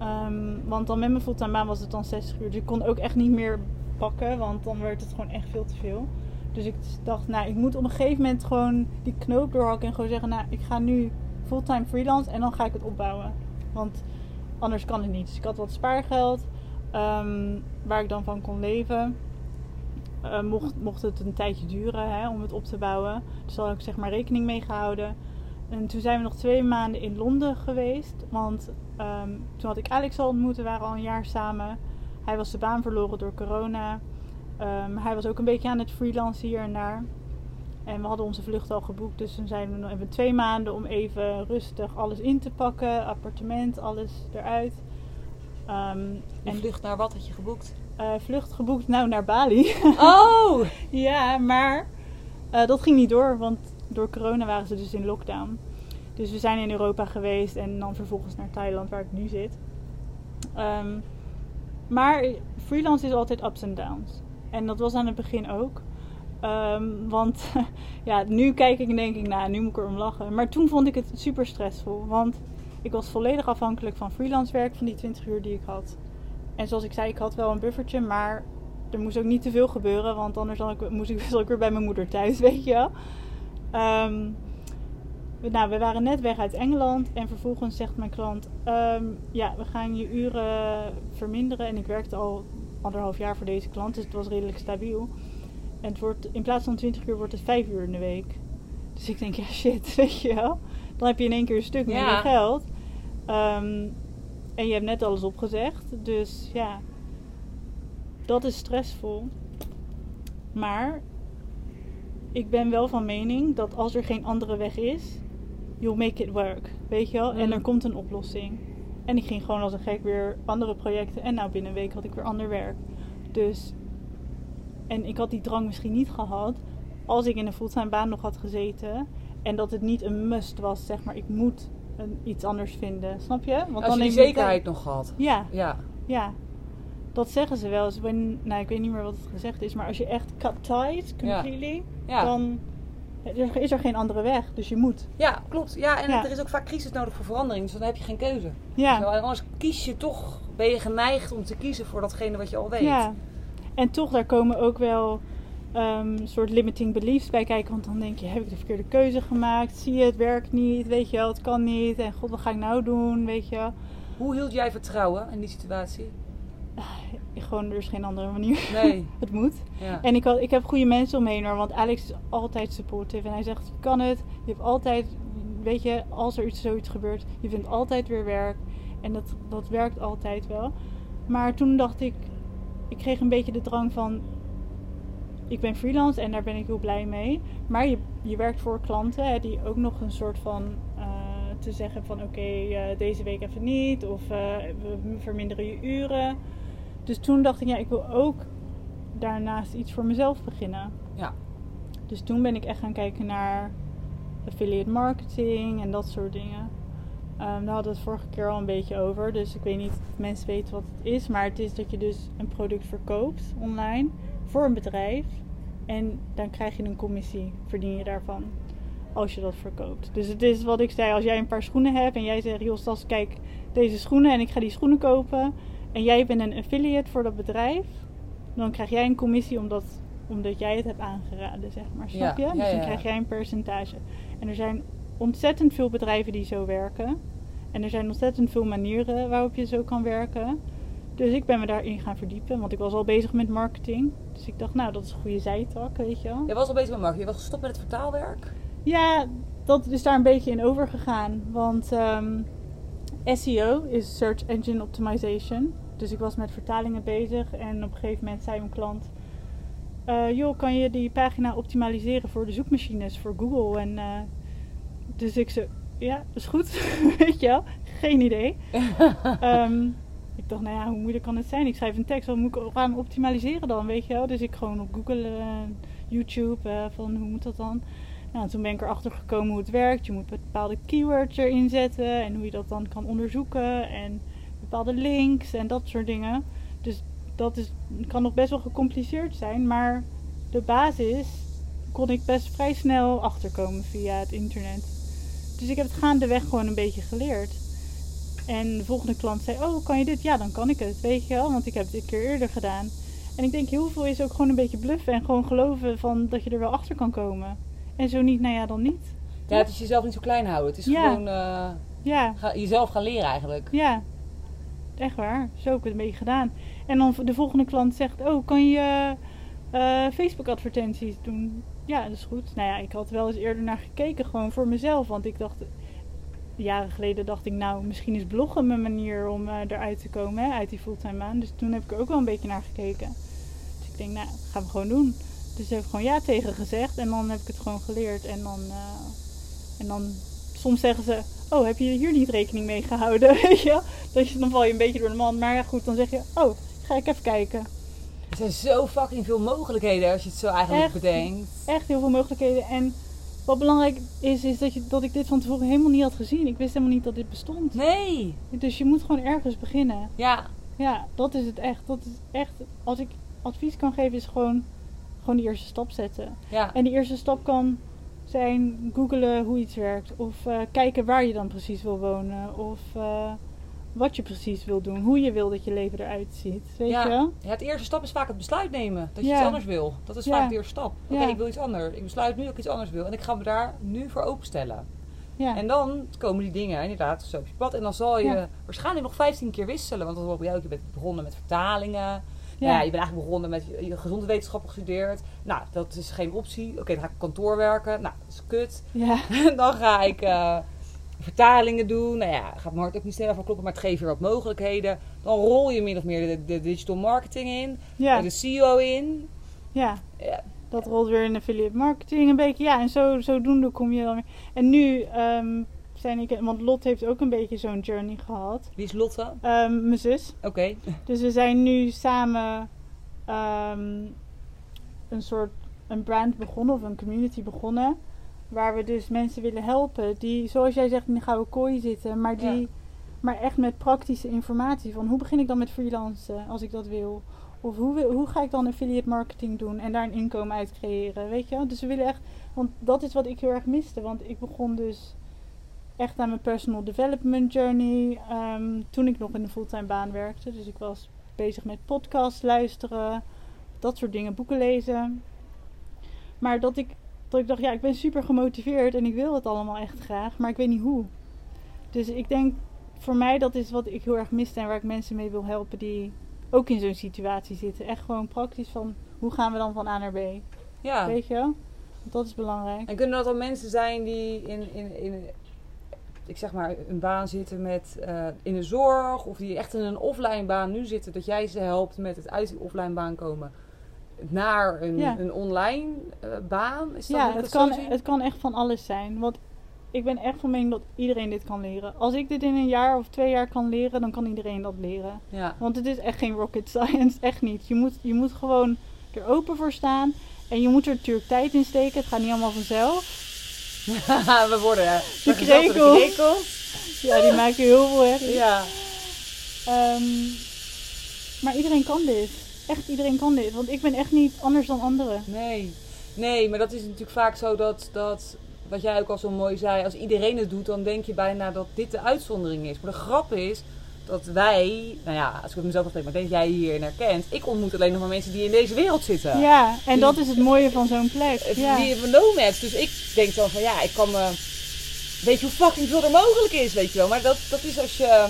Ehm, want dan met mijn fulltime baan was het dan 60 uur. Dus ik kon ook echt niet meer pakken, want dan werd het gewoon echt veel te veel. Dus ik dacht, nou, ik moet op een gegeven moment gewoon die knoop doorhakken en gewoon zeggen, nou, ik ga nu fulltime freelance en dan ga ik het opbouwen. Want anders kan het niet. Dus ik had wat spaargeld ehm, waar ik dan van kon leven. Uh, mocht, mocht het een tijdje duren hè, om het op te bouwen. Dus daar had ik zeg maar rekening mee gehouden. En toen zijn we nog twee maanden in Londen geweest. Want um, toen had ik Alex al ontmoet. We waren al een jaar samen. Hij was de baan verloren door corona. Um, hij was ook een beetje aan het freelancen hier en daar. En we hadden onze vlucht al geboekt. Dus toen zijn we nog even twee maanden om even rustig alles in te pakken. Appartement, alles eruit. Um, en vlucht naar wat had je geboekt? Uh, vlucht geboekt, nou naar Bali. Oh! ja, maar uh, dat ging niet door. Want door corona waren ze dus in lockdown. Dus we zijn in Europa geweest en dan vervolgens naar Thailand, waar ik nu zit. Um, maar freelance is altijd ups en downs. En dat was aan het begin ook. Um, want ja, nu kijk ik en denk ik, nou, nu moet ik erom lachen. Maar toen vond ik het super stressvol. Want ik was volledig afhankelijk van freelance werk, van die 20 uur die ik had. En zoals ik zei, ik had wel een buffertje, maar er moest ook niet te veel gebeuren. Want anders dan ik, moest ik, ik weer bij mijn moeder thuis, weet je wel. Um, nou, we waren net weg uit Engeland en vervolgens zegt mijn klant: um, Ja, we gaan je uren verminderen. En ik werkte al anderhalf jaar voor deze klant, dus het was redelijk stabiel. En het wordt, in plaats van 20 uur wordt het 5 uur in de week. Dus ik denk: Ja, shit, weet je wel. Dan heb je in één keer een stuk ja. geld. Um, en je hebt net alles opgezegd. Dus ja, dat is stressvol. Maar ik ben wel van mening dat als er geen andere weg is, you'll make it work. Weet je wel? Mm. En er komt een oplossing. En ik ging gewoon als een gek weer andere projecten. En nou binnen een week had ik weer ander werk. Dus. En ik had die drang misschien niet gehad. Als ik in een fulltime baan nog had gezeten. En dat het niet een must was, zeg maar. Ik moet een, iets anders vinden. Snap je? Want als dan je die zekerheid nog gehad. Ja. Ja. Ja. Dat zeggen ze wel eens. When, nou, ik weet niet meer wat het gezegd is. Maar als je echt cut ties completely. Ja. Ja. Dan er is er geen andere weg, dus je moet. Ja, klopt. Ja, en er is ook vaak crisis nodig voor verandering, dus dan heb je geen keuze. Ja. Zo, anders kies je toch, ben je geneigd om te kiezen voor datgene wat je al weet. Ja. En toch, daar komen ook wel um, soort limiting beliefs bij kijken. Want dan denk je, heb ik de verkeerde keuze gemaakt? Zie je, het werkt niet, weet je wel, het kan niet. En god, wat ga ik nou doen, weet je Hoe hield jij vertrouwen in die situatie? gewoon, er is geen andere manier. Nee. het moet. Ja. En ik, had, ik heb goede mensen omheen hoor. Want Alex is altijd supportive. En hij zegt, je kan het. Je hebt altijd, weet je, als er iets, zoiets gebeurt, je vindt altijd weer werk. En dat, dat werkt altijd wel. Maar toen dacht ik, ik kreeg een beetje de drang van, ik ben freelance en daar ben ik heel blij mee. Maar je, je werkt voor klanten hè, die ook nog een soort van uh, te zeggen van oké, okay, uh, deze week even niet. Of uh, we verminderen je uren. Dus toen dacht ik, ja, ik wil ook daarnaast iets voor mezelf beginnen. Ja. Dus toen ben ik echt gaan kijken naar affiliate marketing en dat soort dingen. Um, daar hadden we het vorige keer al een beetje over. Dus ik weet niet of mensen weten wat het is. Maar het is dat je dus een product verkoopt online voor een bedrijf. En dan krijg je een commissie, verdien je daarvan. Als je dat verkoopt. Dus het is wat ik zei, als jij een paar schoenen hebt en jij zegt, Stas, kijk deze schoenen en ik ga die schoenen kopen en jij bent een affiliate voor dat bedrijf, dan krijg jij een commissie omdat, omdat jij het hebt aangeraden, zeg maar. Snap je? dus dan krijg jij een percentage. En er zijn ontzettend veel bedrijven die zo werken. En er zijn ontzettend veel manieren waarop je zo kan werken. Dus ik ben me daarin gaan verdiepen, want ik was al bezig met marketing. Dus ik dacht, nou, dat is een goede zijtak, weet je wel. Je was al bezig met marketing. Je was gestopt met het vertaalwerk? Ja, dat is daar een beetje in overgegaan. Want um, SEO is Search Engine Optimization. Dus ik was met vertalingen bezig en op een gegeven moment zei mijn klant: uh, Joh, kan je die pagina optimaliseren voor de zoekmachines, voor Google? En uh, dus ik zo: Ja, is goed. Weet je wel, geen idee. um, ik dacht, nou ja, hoe moeilijk kan het zijn? Ik schrijf een tekst, wat moet ik gaan optimaliseren dan? Weet je wel? Dus ik gewoon op Google, uh, YouTube, van hoe moet dat dan? Nou, toen ben ik erachter gekomen hoe het werkt. Je moet bepaalde keywords erin zetten en hoe je dat dan kan onderzoeken. En bepaalde links en dat soort dingen. Dus dat is, kan nog best wel gecompliceerd zijn. Maar de basis kon ik best vrij snel achterkomen via het internet. Dus ik heb het gaandeweg gewoon een beetje geleerd. En de volgende klant zei, oh, kan je dit? Ja, dan kan ik het, weet je wel. Want ik heb het een keer eerder gedaan. En ik denk, heel veel is ook gewoon een beetje bluffen. En gewoon geloven van dat je er wel achter kan komen. En zo niet, nou ja, dan niet. Ja, het is jezelf niet zo klein houden. Het is Ja. gewoon eh, Ja, ga- jezelf gaan leren eigenlijk. ja. Echt waar. Zo heb ik het een beetje gedaan. En dan de volgende klant zegt, oh, kan je eh, Facebook advertenties doen? Ja, dat is goed. Nou ja, ik had wel eens eerder naar gekeken, gewoon voor mezelf. Want ik dacht, jaren geleden dacht ik, nou, misschien is bloggen mijn manier om eh, eruit te komen, hè, uit die fulltime baan. Dus toen heb ik er ook wel een beetje naar gekeken. Dus ik denk, nou, gaan we gewoon doen. Dus heb ik gewoon ja tegen gezegd en dan heb ik het gewoon geleerd. En dan, eh, en dan soms zeggen ze, oh, heb je hier niet rekening mee gehouden? Weet je wel? Dat je, dan val je een beetje door de man. Maar ja, goed, dan zeg je, oh, ga ik even kijken. Er zijn zo fucking veel mogelijkheden als je het zo eigenlijk Echt. bedenkt. Echt heel veel mogelijkheden. En wat belangrijk is, is dat, je, dat ik dit van tevoren helemaal niet had gezien. Ik wist helemaal niet dat dit bestond. Nee. Dus je moet gewoon ergens beginnen. Ja, Ja, dat is het echt. Dat is echt. Als ik advies kan geven, is gewoon, gewoon die eerste stap zetten. ja. En die eerste stap kan zijn googelen hoe iets werkt. Of eh, kijken waar je dan precies wil wonen. Of eh, wat je precies wil doen. Hoe je wil dat je leven eruit ziet. Weet Ja. je wel? Ja, het eerste stap is vaak het besluit nemen. Dat je Ja. iets anders wil. Dat is vaak de eerste stap. Oké, ik wil iets anders. Ik besluit nu dat ik iets anders wil. En ik ga me daar nu voor openstellen. Ja. En dan komen die dingen inderdaad zo op je pad. En dan zal je Ja. waarschijnlijk nog 15 keer wisselen. Want dat hoor ik bij jou. Je bent begonnen met vertalingen. Ja. Ja. je bent eigenlijk begonnen met je, je gezondheidswetenschap gestudeerd. Nou, dat is geen optie. Oké, dan ga ik op kantoor werken. Nou, dat is kut. ja. dan ga ik eh, vertalingen doen. Nou ja, gaat mijn hart ook niet sneller van kloppen, maar het geeft weer wat mogelijkheden. Dan rol je min of meer de, de digital marketing in, Ja. de CEO in. ja. Ja, Dat rolt weer in affiliate marketing een beetje. Ja, en zo, zodoende kom je dan weer. En nu ehm, zijn ik... Want Lot heeft ook een beetje zo'n journey gehad. wie is Lotte? Ehm, mijn zus. Oké. Dus we zijn nu samen ehm, een soort een brand begonnen of een community begonnen. Waar we dus mensen willen helpen die, zoals jij zegt, in de gouden kooi zitten. Maar, die, Ja. maar echt met praktische informatie. Van hoe begin ik dan met freelancen als ik dat wil? Of hoe, hoe ga ik dan affiliate marketing doen en daar een inkomen uit creëren? Weet je wel? Dus we willen echt, want dat is wat ik heel erg miste. Want ik begon dus echt aan mijn personal development journey. ehm, toen ik nog in de fulltime baan werkte. Dus ik was bezig met podcasts luisteren, dat soort dingen, boeken lezen. Maar dat ik, dat ik dacht, ja, ik ben super gemotiveerd en ik wil het allemaal echt graag, maar ik weet niet hoe. Dus ik denk, voor mij dat is wat ik heel erg miste en waar ik mensen mee wil helpen die ook in zo'n situatie zitten. Echt gewoon praktisch van, hoe gaan we dan van A naar B? Ja. Weet je wel? Dat is belangrijk. En kunnen dat dan mensen zijn die in, in, in ik zeg maar, een baan zitten met, eh, in de zorg, of die echt in een offline baan nu zitten, dat jij ze helpt met het uit die offline baan komen naar een, Ja. een online eh, baan? Is dat Ja, het kan, zien? het kan echt van alles zijn. Want ik ben echt van mening dat iedereen dit kan leren. Als ik dit in een jaar of twee jaar kan leren, dan kan iedereen dat leren. Ja. Want het is echt geen rocket science, echt niet. Je moet, je moet gewoon er open voor staan. En je moet er natuurlijk tijd in steken. Het gaat niet allemaal vanzelf. we worden De krekels. de krekels. Ja, die maken heel veel herrie. Ja. Ehm, maar iedereen kan dit. Echt iedereen kan dit. Want ik ben echt niet anders dan anderen. Nee. Nee, maar dat is natuurlijk vaak zo dat, dat, wat jij ook al zo mooi zei, als iedereen het doet, dan denk je bijna dat dit de uitzondering is. Maar de grap is dat wij, nou ja, als ik het mezelf afspreek, maar denk jij hierin herkent, ik ontmoet alleen nog maar mensen die in deze wereld zitten. Ja, en dat is het mooie van zo'n plek. Ja. Die hebben nomads. Dus ik denk dan van ja, ik kan me. Weet je hoe fucking veel er mogelijk is, weet je wel. Maar dat, dat is als je.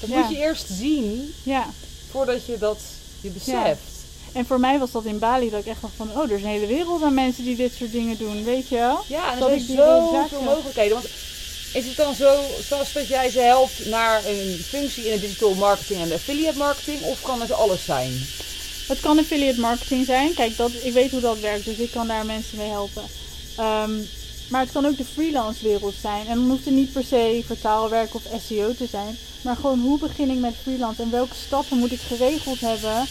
Dat Ja. moet je eerst zien ja. voordat je dat je beseft. En voor mij was dat in Bali dat ik echt dacht van... Oh, er is een hele wereld aan mensen die dit soort dingen doen. Weet je wel? Ja, en er zijn zoveel mogelijkheden. Want is het dan zo, zoals dat jij ze helpt naar een functie in de digital marketing en de affiliate marketing? Of kan het alles zijn? Het kan affiliate marketing zijn. Kijk, dat, ik weet hoe dat werkt, dus ik kan daar mensen mee helpen. Ehm, maar het kan ook de freelance wereld zijn. En dan hoeft het niet per se vertaalwerk of SEO te zijn. Maar gewoon hoe begin ik met freelance en welke stappen moet ik geregeld hebben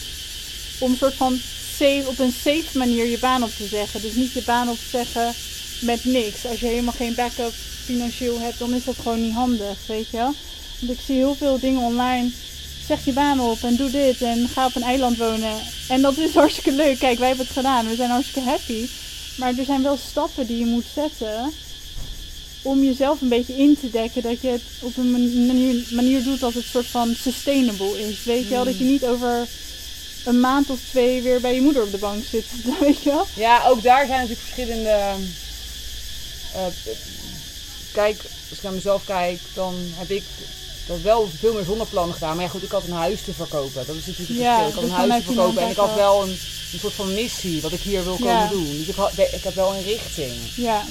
om een soort van safe, op een safe manier je baan op te zeggen. Dus niet je baan op te zeggen met niks. Als je helemaal geen backup financieel hebt, dan is dat gewoon niet handig, weet je wel. Want ik zie heel veel dingen online zeg je baan op en doe dit en ga op een eiland wonen. En dat is hartstikke leuk. Kijk, wij hebben het gedaan. We zijn hartstikke happy. Maar er zijn wel stappen die je moet zetten om jezelf een beetje in te dekken dat je het op een manier, manier doet dat het soort van sustainable is. Weet je wel, dat je niet over een maand of twee weer bij je moeder op de bank zit. Weet je wel? Ja, ook daar zijn natuurlijk verschillende. eh, kijk, als ik naar mezelf kijk, dan heb ik dat wel veel meer zonder plannen gedaan. Maar ja, goed, ik had een huis te verkopen. Dat is natuurlijk Ja, verschil. Ik had dus een huis te verkopen en ik had wel een, een soort van missie wat ik hier wil komen Ja. doen. Dus ik, had, ik heb wel een richting. Ja,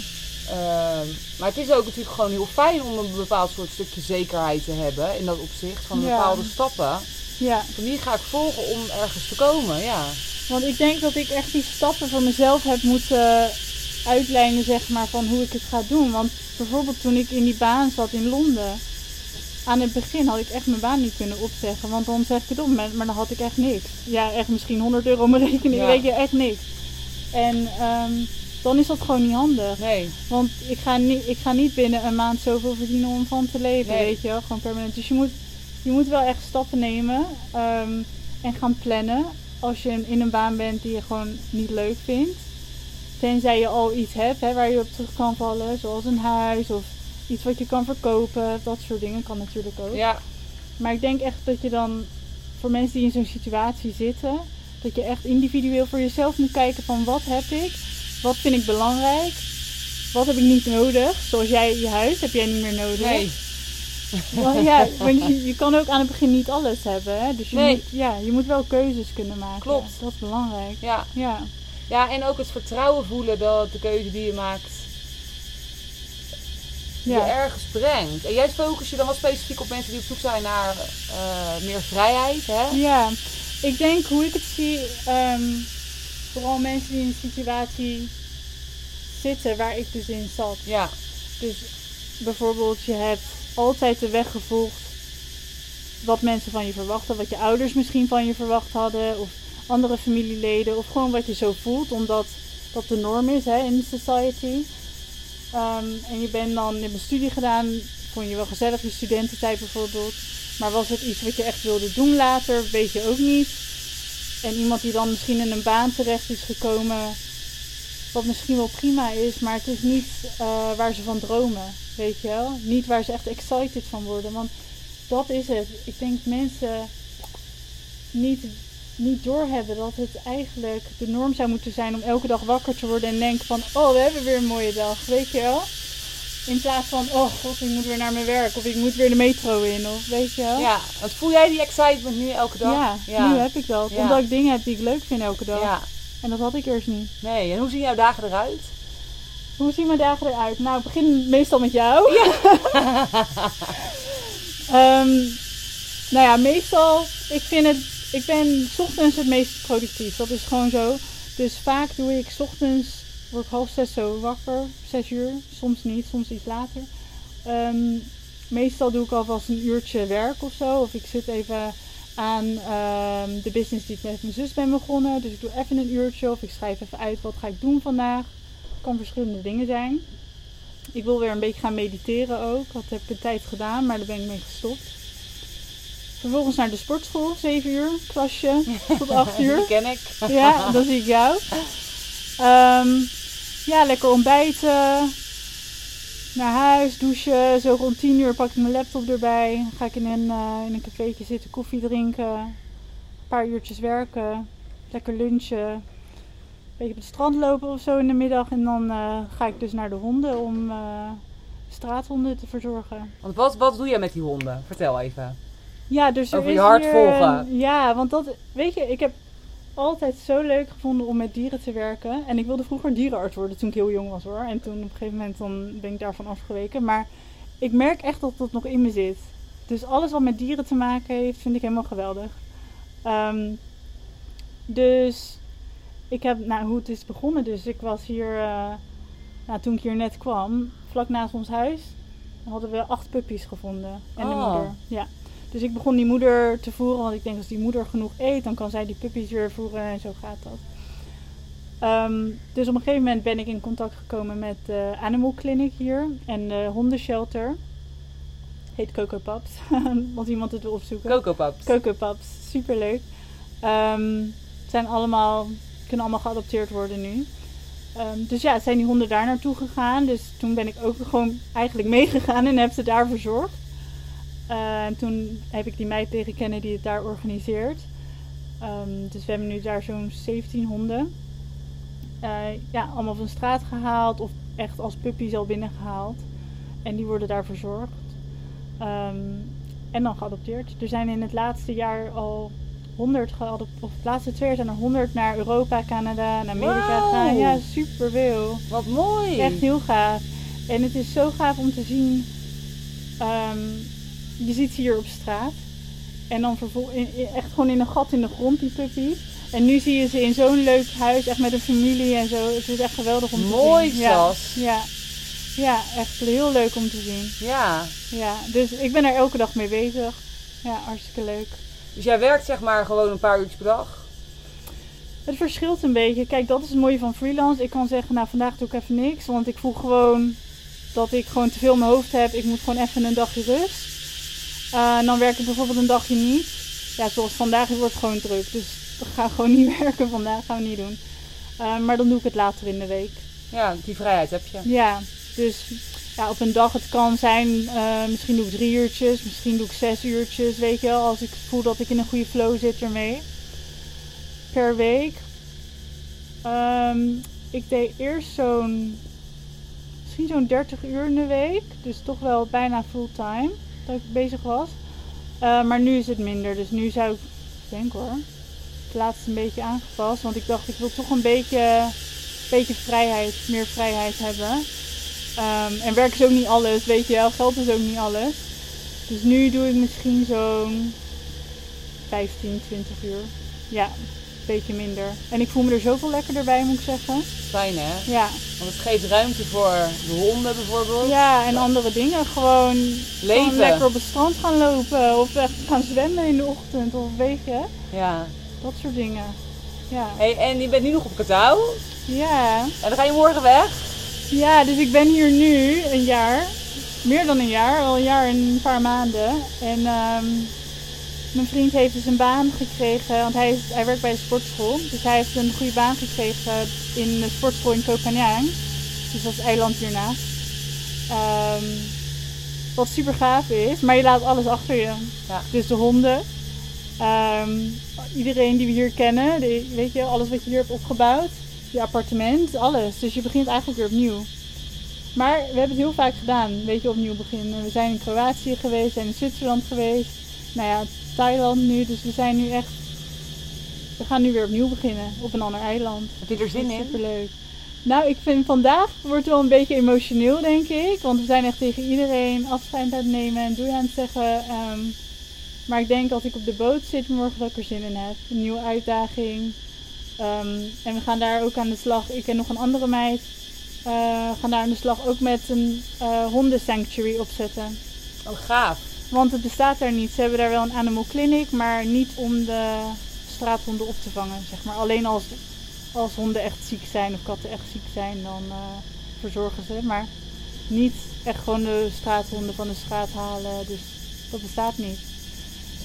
Ehm, maar het is ook natuurlijk gewoon heel fijn om een bepaald soort stukje zekerheid te hebben in dat opzicht van Ja. bepaalde stappen. ja. Van die ga ik volgen om ergens te komen, ja. Want ik denk dat ik echt die stappen voor mezelf heb moeten uitlijnen, zeg maar, van hoe ik het ga doen. Want bijvoorbeeld toen ik in die baan zat in Londen, aan het begin had ik echt mijn baan niet kunnen opzeggen. Want dan zeg ik het op, maar maar dan had ik echt niks. Ja, echt misschien 100 euro op mijn rekening, Ja. weet je, echt niks. En ehm, dan is dat gewoon niet handig. Nee, Want ik ga, niet, ik ga niet binnen een maand zoveel verdienen om van te leven, Nee. weet je wel. Gewoon permanent. Dus je moet, je moet wel echt stappen nemen ehm, en gaan plannen als je in een baan bent die je gewoon niet leuk vindt. Tenzij je al iets hebt hè, waar je op terug kan vallen, zoals een huis of iets wat je kan verkopen. Dat soort dingen kan natuurlijk ook. ja, Maar ik denk echt dat je dan, voor mensen die in zo'n situatie zitten, dat je echt individueel voor jezelf moet kijken van wat heb ik, wat vind ik belangrijk, wat heb ik niet nodig. Zoals jij je huis heb jij niet meer nodig. nee. Want ja, want je, je kan ook aan het begin niet alles hebben. Hè? Dus je, Nee. moet, ja, je moet wel keuzes kunnen maken. Klopt. Dat is belangrijk. Ja. Ja, ja, en ook het vertrouwen voelen dat de keuze die je maakt je ja. ergens brengt. En jij focus je dan wel specifiek op mensen die op zoek zijn naar eh, meer vrijheid, hè? ja. Ik denk hoe ik het zie, ehm, vooral mensen die in een situatie zitten waar ik dus in zat. Ja, Dus bijvoorbeeld, je hebt altijd de weg gevolgd wat mensen van je verwachten, wat je ouders misschien van je verwacht hadden, of andere familieleden, of gewoon wat je zo voelt, omdat dat de norm is hè, in society. Ehm, en je bent dan, je hebt een studie gedaan, vond je wel gezellig, je studententijd bijvoorbeeld. Maar was het iets wat je echt wilde doen later, weet je ook niet. En iemand die dan misschien in een baan terecht is gekomen, wat misschien wel prima is, maar het is niet eh, waar ze van dromen, weet je wel. Niet waar ze echt excited van worden, want dat is het. Ik denk mensen niet, niet doorhebben dat het eigenlijk de norm zou moeten zijn om elke dag wakker te worden en denken van, oh, we hebben weer een mooie dag, weet je wel. In plaats van, oh god, ik moet weer naar mijn werk of ik moet weer de metro in, of weet je wel. ja. Want voel jij die excitement nu elke dag? Ja, nu heb ik dat. Ja. Omdat ik dingen heb die ik leuk vind elke dag. Ja, En dat had ik eerst niet. nee. En hoe zien jouw dagen eruit? Hoe zien mijn dagen eruit? Nou, ik begin meestal met jou. Ehm, nou ja, meestal, ik vind het, ik ben ochtends het meest productief. Dat is gewoon zo. Dus vaak doe ik ochtends, word ik half zes zo wakker, zes uur. Soms niet, soms iets later. Ehm, meestal doe ik alvast een uurtje werk of zo. Of ik zit even aan ehm, de business die ik met mijn zus ben begonnen. Dus ik doe even een uurtje of ik schrijf even uit wat ga ik doen vandaag. kan verschillende dingen zijn. Ik wil weer een beetje gaan mediteren ook. Dat heb ik een tijd gedaan, maar daar ben ik mee gestopt. Vervolgens naar de sportschool, 7 uur, klasje, tot 8 uur. Die ken ik. Ja, dan zie ik jou. Ehm, ja, lekker ontbijten. Naar huis, douchen. Zo rond 10 uur pak ik mijn laptop erbij. Dan ga ik in een, eh, in een cafeetje zitten, koffie drinken. Een paar uurtjes werken. Lekker lunchen. Een beetje op het strand lopen of zo in de middag. En dan eh, ga ik dus naar de honden om eh, straathonden te verzorgen. Want wat, wat doe jij met die honden? Vertel even. Ja, dus er Over is je hart volgen. eh, ja, want dat, weet je, ik heb altijd zo leuk gevonden om met dieren te werken. En ik wilde vroeger dierenarts worden toen ik heel jong was hoor. En toen op een gegeven moment dan ben ik daarvan afgeweken. Maar ik merk echt dat dat nog in me zit. Dus alles wat met dieren te maken heeft, vind ik helemaal geweldig. Ehm, dus ik heb, nou hoe het is begonnen. Dus ik was hier, eh, nou, toen ik hier net kwam, vlak naast ons huis, hadden we acht puppies gevonden. En de Oh. moeder. Ja. Dus ik begon die moeder te voeren, want ik denk als die moeder genoeg eet, dan kan zij die puppies weer voeren en zo gaat dat. Ehm, dus op een gegeven moment ben ik in contact gekomen met de Animal Clinic hier en de hondenshelter. Heet Coco Paps, als iemand het wil opzoeken. Coco Paps. Coco Paps, superleuk. Het zijn allemaal, kunnen allemaal geadopteerd worden nu. Ehm, dus ja, zijn die honden daar naartoe gegaan. Dus toen ben ik ook gewoon eigenlijk meegegaan en heb ze daar verzorgd. Uh, en toen heb ik die meid leren kennen die het daar organiseert. Um, dus we hebben nu daar zo'n 17 honden. Uh, ja, allemaal van de straat gehaald of echt als puppies al binnengehaald. En die worden daar verzorgd. Um, en dan geadopteerd. Er zijn in het laatste jaar al 100 geadopteerd. Of de laatste twee jaar zijn er 100 naar Europa, Canada en Amerika Wow. gegaan. Ja, super veel. Wat mooi. Echt heel gaaf. En het is zo gaaf om te zien. ehm, je ziet ze hier op straat. En dan vervol- in, in- echt gewoon in een gat in de grond, die puppies. En nu zie je ze in zo'n leuk huis, echt met een familie en zo. Het is echt geweldig om te Mooi, zien. Ja. Sas. Ja. ja, echt heel leuk om te zien. Ja. Ja, dus ik ben er elke dag mee bezig. Ja, hartstikke leuk. Dus jij werkt zeg maar gewoon een paar uurtjes per dag. Het verschilt een beetje. Kijk, dat is het mooie van freelance. Ik kan zeggen, nou vandaag doe ik even niks. Want ik voel gewoon dat ik gewoon te veel in mijn hoofd heb. Ik moet gewoon even een dagje rust. Eh, en dan werk ik bijvoorbeeld een dagje niet. Ja, zoals vandaag het wordt gewoon druk. Dus we gaan gewoon niet werken vandaag. Gaan we niet doen. Eh, maar dan doe ik het later in de week. Ja, die vrijheid heb je. Ja, dus ja, op een dag het kan zijn, eh, misschien doe ik drie uurtjes, misschien doe ik zes uurtjes, weet je wel, als ik voel dat ik in een goede flow zit ermee. Per week. Ehm, ik deed eerst zo'n, misschien zo'n 30 uur in de week, dus toch wel bijna fulltime dat ik bezig was. Eh, maar nu is het minder, dus nu zou ik, denk hoor, het laatst een beetje aangepast, want ik dacht ik wil toch een beetje beetje vrijheid, meer vrijheid hebben. Ehm, en werk is ook niet alles, weet je wel. Geld is ook niet alles. Dus nu doe ik misschien zo'n 15, 20 uur. Ja, beetje minder. En ik voel me er zoveel lekkerder bij, moet ik zeggen. Fijn hè? Ja, Want het geeft ruimte voor de honden bijvoorbeeld. ja en andere dingen. Gewoon, Leven. gewoon lekker op het strand gaan lopen. Of echt gaan zwemmen in de ochtend. Of weet je, Ja. dat soort dingen. Ja. Hey, en je bent nu nog op Katouw. Ja. En dan ga je morgen weg. Ja, dus ik ben hier nu een jaar. Meer dan een jaar, al een jaar en een paar maanden. En ehm, mijn vriend heeft dus een baan gekregen, want hij, is, hij werkt bij de sportschool. Dus hij heeft een goede baan gekregen in de sportschool in Koh Phangan. Dus dat is het eiland hiernaast. Ehm, wat super gaaf is, maar je laat alles achter je. Ja. Dus de honden. ehm, iedereen die we hier kennen, de- weet je, alles wat je hier hebt opgebouwd je appartement, alles. Dus je begint eigenlijk weer opnieuw. Maar we hebben het heel vaak gedaan, weet je, opnieuw beginnen. We zijn in Kroatië geweest, zijn in Zwitserland geweest. Nou ja, Thailand nu. Dus we zijn nu echt... We gaan nu weer opnieuw beginnen, op een ander eiland. Heb je er zin in? Superleuk. Nou, ik vind vandaag wordt wel een beetje emotioneel, denk ik. Want we zijn echt tegen iedereen afscheid aan het nemen en doei aan het zeggen. Ehm, maar ik denk als ik op de boot zit morgen dat ik er zin in heb. Een nieuwe uitdaging. Ehm, en we gaan daar ook aan de slag. Ik en nog een andere meid eh, gaan daar aan de slag ook met een eh hondensanctuary opzetten. Oh, gaaf. Want het bestaat daar niet. Ze hebben daar wel een animal clinic, maar niet om de straathonden op te vangen. Zeg maar. Alleen als, als honden echt ziek zijn of katten echt ziek zijn, dan eh, verzorgen ze. Maar niet echt gewoon de straathonden van de straat halen. Dus dat bestaat niet.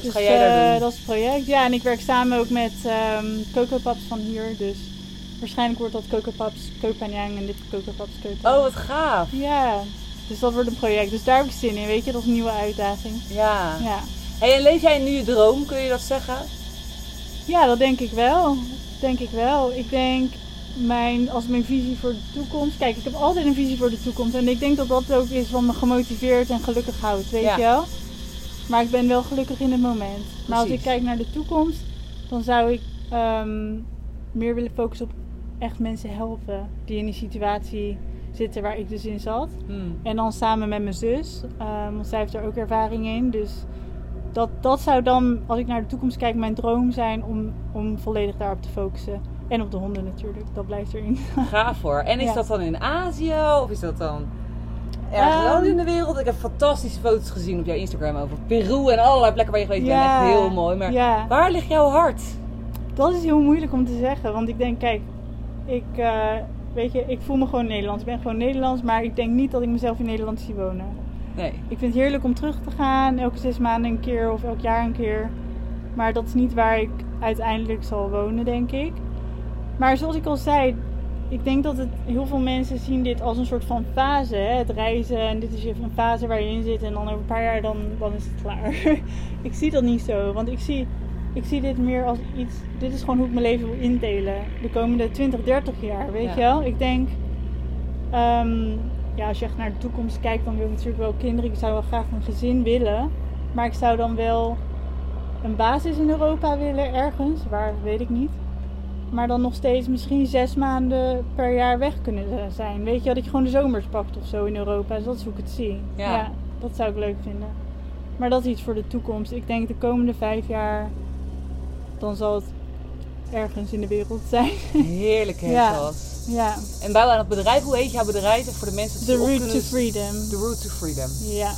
Dus ga jij daar eh, doen? Dat is het project. Ja, en ik werk samen ook met Paps van hier. Dus waarschijnlijk wordt dat Coco Paps Kopanjang en dit Coco Paps Kopanjang. Oh, wat gaaf. Ja, dus dat wordt een project. Dus daar heb ik zin in, weet je. Dat is een nieuwe uitdaging. Ja. Ja, Hey, en leef jij nu je droom? Kun je dat zeggen? ja dat denk ik wel. Denk ik wel. Ik denk, mijn, als mijn visie voor de toekomst... Kijk, ik heb altijd een visie voor de toekomst. En ik denk dat dat ook is wat me gemotiveerd en gelukkig houdt, weet Ja. je wel. Maar ik ben wel gelukkig in het moment. Maar als ik kijk naar de toekomst, dan zou ik ehm, meer willen focussen op echt mensen helpen. Die in die situatie zitten waar ik dus in zat. Hmm. En dan samen met mijn zus. ehm, want zij heeft er ook ervaring in. Dus dat, dat zou dan, als ik naar de toekomst kijk, mijn droom zijn om, om volledig daarop te focussen. En op de honden natuurlijk, dat blijft erin. Gaaf hoor. En is Ja. dat dan in Azië of is dat dan ergens Ehm. in de wereld? Ik heb fantastische foto's gezien op jouw Instagram over Peru en allerlei plekken waar je geweest bent. Echt heel mooi. Maar waar ligt jouw hart? dat is heel moeilijk om te zeggen. Want ik denk, kijk, ik, eh, weet je, ik voel me gewoon Nederlands. Ik ben gewoon Nederlands, maar ik denk niet dat ik mezelf in Nederland zie wonen. Nee. Ik vind het heerlijk om terug te gaan, elke zes maanden een keer of elk jaar een keer. Maar dat is niet waar ik uiteindelijk zal wonen, denk ik. Maar zoals ik al zei, ik denk dat het, heel veel mensen zien dit als een soort van fase. Hè? Het reizen en dit is je- een fase waar je in zit en dan over een paar jaar dan, dan is het klaar. ik zie dat niet zo, want ik zie, ik zie dit meer als iets... Dit is gewoon hoe ik mijn leven wil indelen. De komende 20, 30 jaar, weet Ja. je wel? Ik denk... ehm, ja, als je echt naar de toekomst kijkt, dan wil ik natuurlijk wel kinderen. Ik zou wel graag een gezin willen. Maar ik zou dan wel een basis in Europa willen, ergens. Waar, weet ik niet. Maar dan nog steeds misschien zes maanden per jaar weg kunnen zijn. Weet je, dat je gewoon de zomers pakt of zo in Europa. Dus dat is hoe ik het zie. Ja. dat zou ik leuk vinden. Maar dat is iets voor de toekomst. Ik denk de komende vijf jaar, dan zal het ergens in de wereld zijn. Heerlijk hè, Ja. Ja, En bouw aan het bedrijf, hoe heet jouw bedrijf? En voor de mensen the die route kunnen- to freedom. The Route to Freedom. Ja,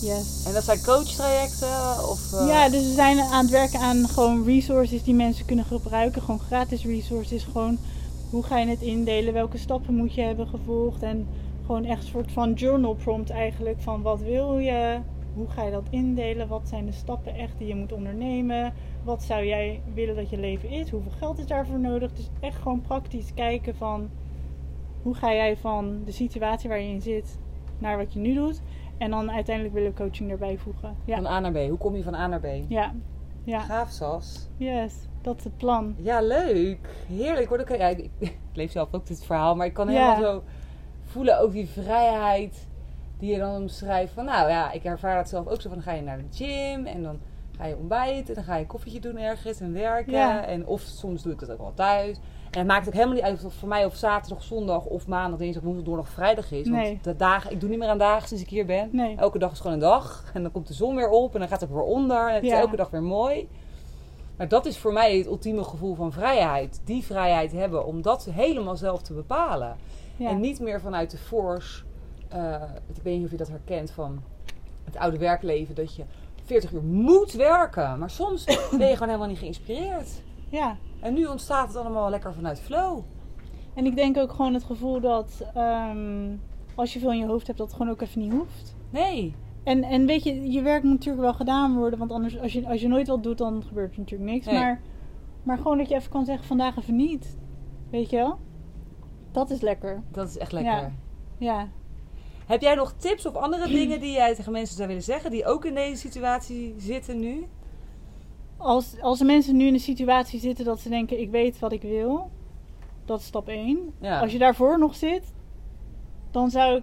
yes. En dat zijn coachtrajecten? Of, eh, Ja, dus we zijn aan het werken aan gewoon resources die mensen kunnen gebruiken. Gewoon gratis resources. Gewoon hoe ga je het indelen? Welke stappen moet je hebben gevolgd? En gewoon echt een soort van journal prompt eigenlijk. Van wat wil je? Hoe ga je dat indelen? Wat zijn de stappen echt die je moet ondernemen? Wat zou jij willen dat je leven is? Hoeveel geld is daarvoor nodig? Dus echt gewoon praktisch kijken van hoe ga jij van de situatie waar je in zit naar wat je nu doet. En dan uiteindelijk willen we coaching erbij voegen. Ja. Van A naar B. Hoe kom je van A naar B? Ja, ja, Gaaf, Sas. yes, dat is het plan. Ja, leuk. Heerlijk. Ook, ja, ik, ik leef zelf ook dit verhaal, maar ik kan Ja. helemaal zo voelen ook die vrijheid die je dan omschrijft. Van nou ja, ik ervaar dat zelf ook zo van dan ga je naar de gym en dan ga je ontbijten, dan ga je een koffietje doen ergens en werken. Ja. En of soms doe ik dat ook wel thuis. En het maakt ook helemaal niet uit of het voor mij of zaterdag, zondag of maandag, dinsdag, woensdag, donderdag, vrijdag is. Want de dagen, ik doe niet meer aan dagen sinds ik hier ben. Nee. Elke dag is gewoon een dag. En dan komt de zon weer op en dan gaat het weer onder. En het is elke dag weer mooi. Maar dat is voor mij het ultieme gevoel van vrijheid. Die vrijheid hebben om dat helemaal zelf te bepalen. Ja. En niet meer vanuit de force. Eh, ik weet niet of je dat herkent van het oude werkleven. Dat je 40 uur moet werken. Maar soms ben je gewoon helemaal niet geïnspireerd. ja, En nu ontstaat het allemaal lekker vanuit flow. en ik denk ook gewoon het gevoel dat ehm, als je veel in je hoofd hebt, dat het gewoon ook even niet hoeft. Nee. En, en weet je, je werk moet natuurlijk wel gedaan worden, want anders, als je, als je nooit wat doet, dan gebeurt er natuurlijk niks. Nee. Maar, maar gewoon dat je even kan zeggen, vandaag even niet. Weet je wel? Dat is lekker. Dat is echt lekker. Ja. Ja. Heb jij nog tips of andere dingen die jij tegen mensen zou willen zeggen? Die ook in deze situatie zitten nu? Als, als de mensen nu in de situatie zitten dat ze denken, ik weet wat ik wil. Dat is stap 1. Ja. Als je daarvoor nog zit, dan zou ik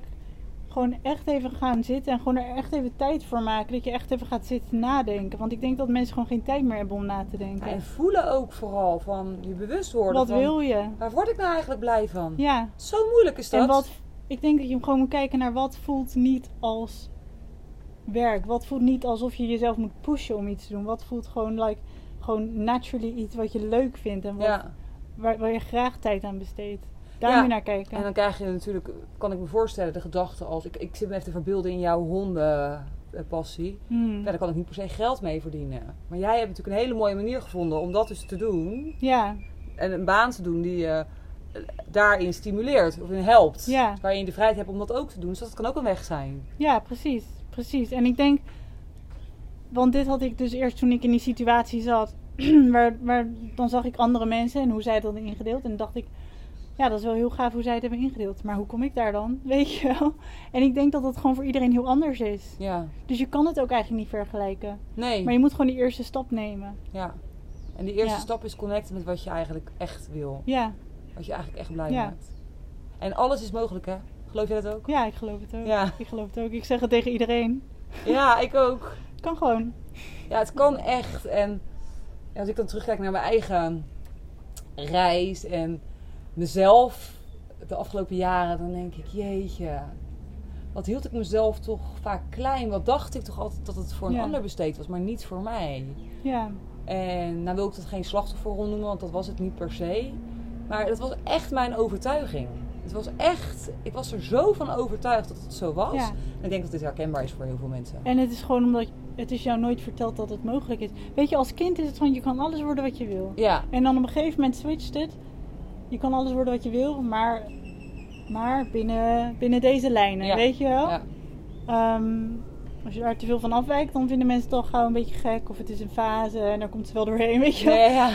gewoon echt even gaan zitten en gewoon er echt even tijd voor maken. Dat je echt even gaat zitten nadenken. Want ik denk dat mensen gewoon geen tijd meer hebben om na te denken. En voelen ook vooral van je bewust worden. wat van, wil je? Waar word ik nou eigenlijk blij van? Ja. Zo moeilijk is dat. En wat, ik denk dat je gewoon moet kijken naar wat voelt niet als werk. Wat voelt niet alsof je jezelf moet pushen om iets te doen. Wat voelt gewoon like, gewoon naturally iets wat je leuk vindt. En wat, ja. waar, waar je graag tijd aan besteedt. Daar Ja. moet je naar kijken. En dan krijg je natuurlijk, kan ik me voorstellen, de gedachte als... Ik, ik zit me even te verbeelden in jouw hondenpassie. Hmm. Ja, daar kan ik niet per se geld mee verdienen. Maar jij hebt natuurlijk een hele mooie manier gevonden om dat dus te doen. Ja, En een baan te doen die je eh, daarin stimuleert of in helpt. Ja. Waar je de vrijheid hebt om dat ook te doen. Dus dat kan ook een weg zijn. ja, precies. Precies. En ik denk, want dit had ik dus eerst toen ik in die situatie zat. waar, waar, dan zag ik andere mensen en hoe zij dat hadden ingedeeld. En dacht ik, ja, dat is wel heel gaaf hoe zij het hebben ingedeeld. Maar hoe kom ik daar dan? Weet je wel? En ik denk dat dat gewoon voor iedereen heel anders is. Ja. Dus je kan het ook eigenlijk niet vergelijken. Nee. Maar je moet gewoon die eerste stap nemen. Ja. En die eerste Ja. stap is connecten met wat je eigenlijk echt wil. Ja, Wat je eigenlijk echt blij Ja. maakt. En alles is mogelijk, hè? Geloof je dat ook? ja, ik geloof het ook. Ja. Ik geloof het ook. Ik zeg het tegen iedereen. Ja, ik ook. Het kan gewoon. Ja, het kan echt. En als ik dan terugkijk naar mijn eigen reis en mezelf de afgelopen jaren, dan denk ik, jeetje, wat hield ik mezelf toch vaak klein? Wat dacht ik toch altijd dat het voor een Ja. ander besteed was, maar niet voor mij? Ja, En nou wil ik dat geen slachtofferrol noemen, want dat was het niet per se. Maar dat was echt mijn overtuiging. Het was echt, ik was er zo van overtuigd dat het zo was. Ja. En ik denk dat dit herkenbaar is voor heel veel mensen. en het is gewoon omdat het is jou nooit verteld dat het mogelijk is. Weet je, als kind is het gewoon, je kan alles worden wat je wil. Ja, En dan op een gegeven moment switcht het. Je kan alles worden wat je wil, maar, maar binnen, binnen deze lijnen, Ja. weet je wel? ja, Ehm, als je daar te veel van afwijkt, dan vinden mensen het al gauw een beetje gek. Of het is een fase en daar komt ze wel doorheen, weet je wel? nee, ja.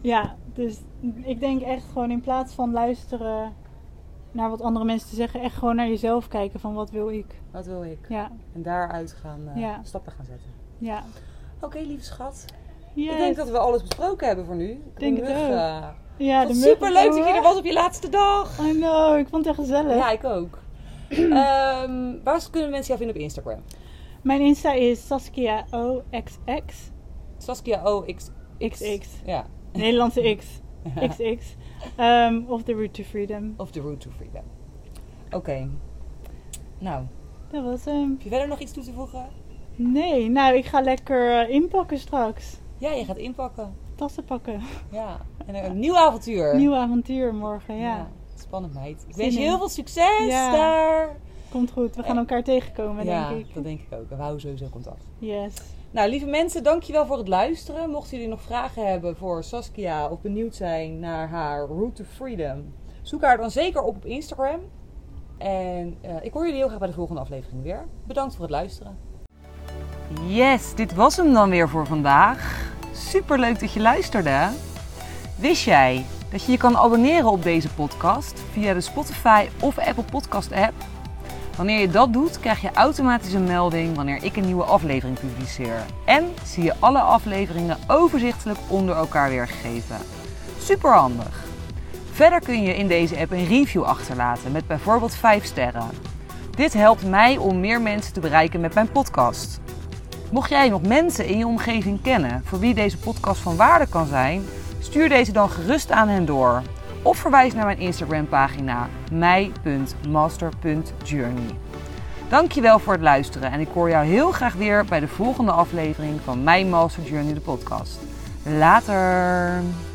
Ja, Dus ik denk echt gewoon in plaats van luisteren naar wat andere mensen te zeggen, echt gewoon naar jezelf kijken van wat wil ik. Wat wil ik? Ja, En daaruit gaan eh, Ja. stappen gaan zetten. ja. Oké, lieve schat. Yes. Ik denk dat we alles besproken hebben voor nu. Ik Denk het ook. Ja, ja, de super leuk dat je er was op je laatste dag. I know, ik vond het echt gezellig. Ja, ik ook. Ehm, waar kunnen mensen jou vinden op Instagram? Mijn Insta is Saskia OXX. Saskia OX. XX. Ja. Nederlandse X. XX. Um, of The Route to Freedom. Of The Route to Freedom. Oké. Nou, Dat was hem. heb je verder nog iets toe te voegen? Nee, nou, ik ga lekker eh, inpakken straks. Ja, je gaat inpakken. Tassen pakken. Ja. En een nieuw avontuur. Nieuw avontuur morgen, ja. Spannend meid. Ik wens je heel veel succes Ja. daar. Komt goed, we gaan elkaar tegenkomen, ja, denk ik. dat denk ik ook. En we houden sowieso contact. Yes. Nou, lieve mensen, dankjewel voor het luisteren. Mochten jullie nog vragen hebben voor Saskia of benieuwd zijn naar haar Route to Freedom, zoek haar dan zeker op op Instagram. En eh, ik hoor jullie heel graag bij de volgende aflevering weer. Bedankt voor het luisteren. Yes, dit was hem dan weer voor vandaag. Super leuk dat je luisterde. Wist jij dat je je kan abonneren op deze podcast via de Spotify of Apple Podcast app? Wanneer je dat doet, krijg je automatisch een melding wanneer ik een nieuwe aflevering publiceer. En zie je alle afleveringen overzichtelijk onder elkaar weergegeven. Super handig. Verder kun je in deze app een review achterlaten met bijvoorbeeld 5 sterren. Dit helpt mij om meer mensen te bereiken met mijn podcast. Mocht jij nog mensen in je omgeving kennen voor wie deze podcast van waarde kan zijn, stuur deze dan gerust aan hen door. Of verwijs naar mijn Instagram pagina mij.master.journey. Dankjewel voor het luisteren en ik hoor jou heel graag weer bij de volgende aflevering van My Master Journey de podcast. Later!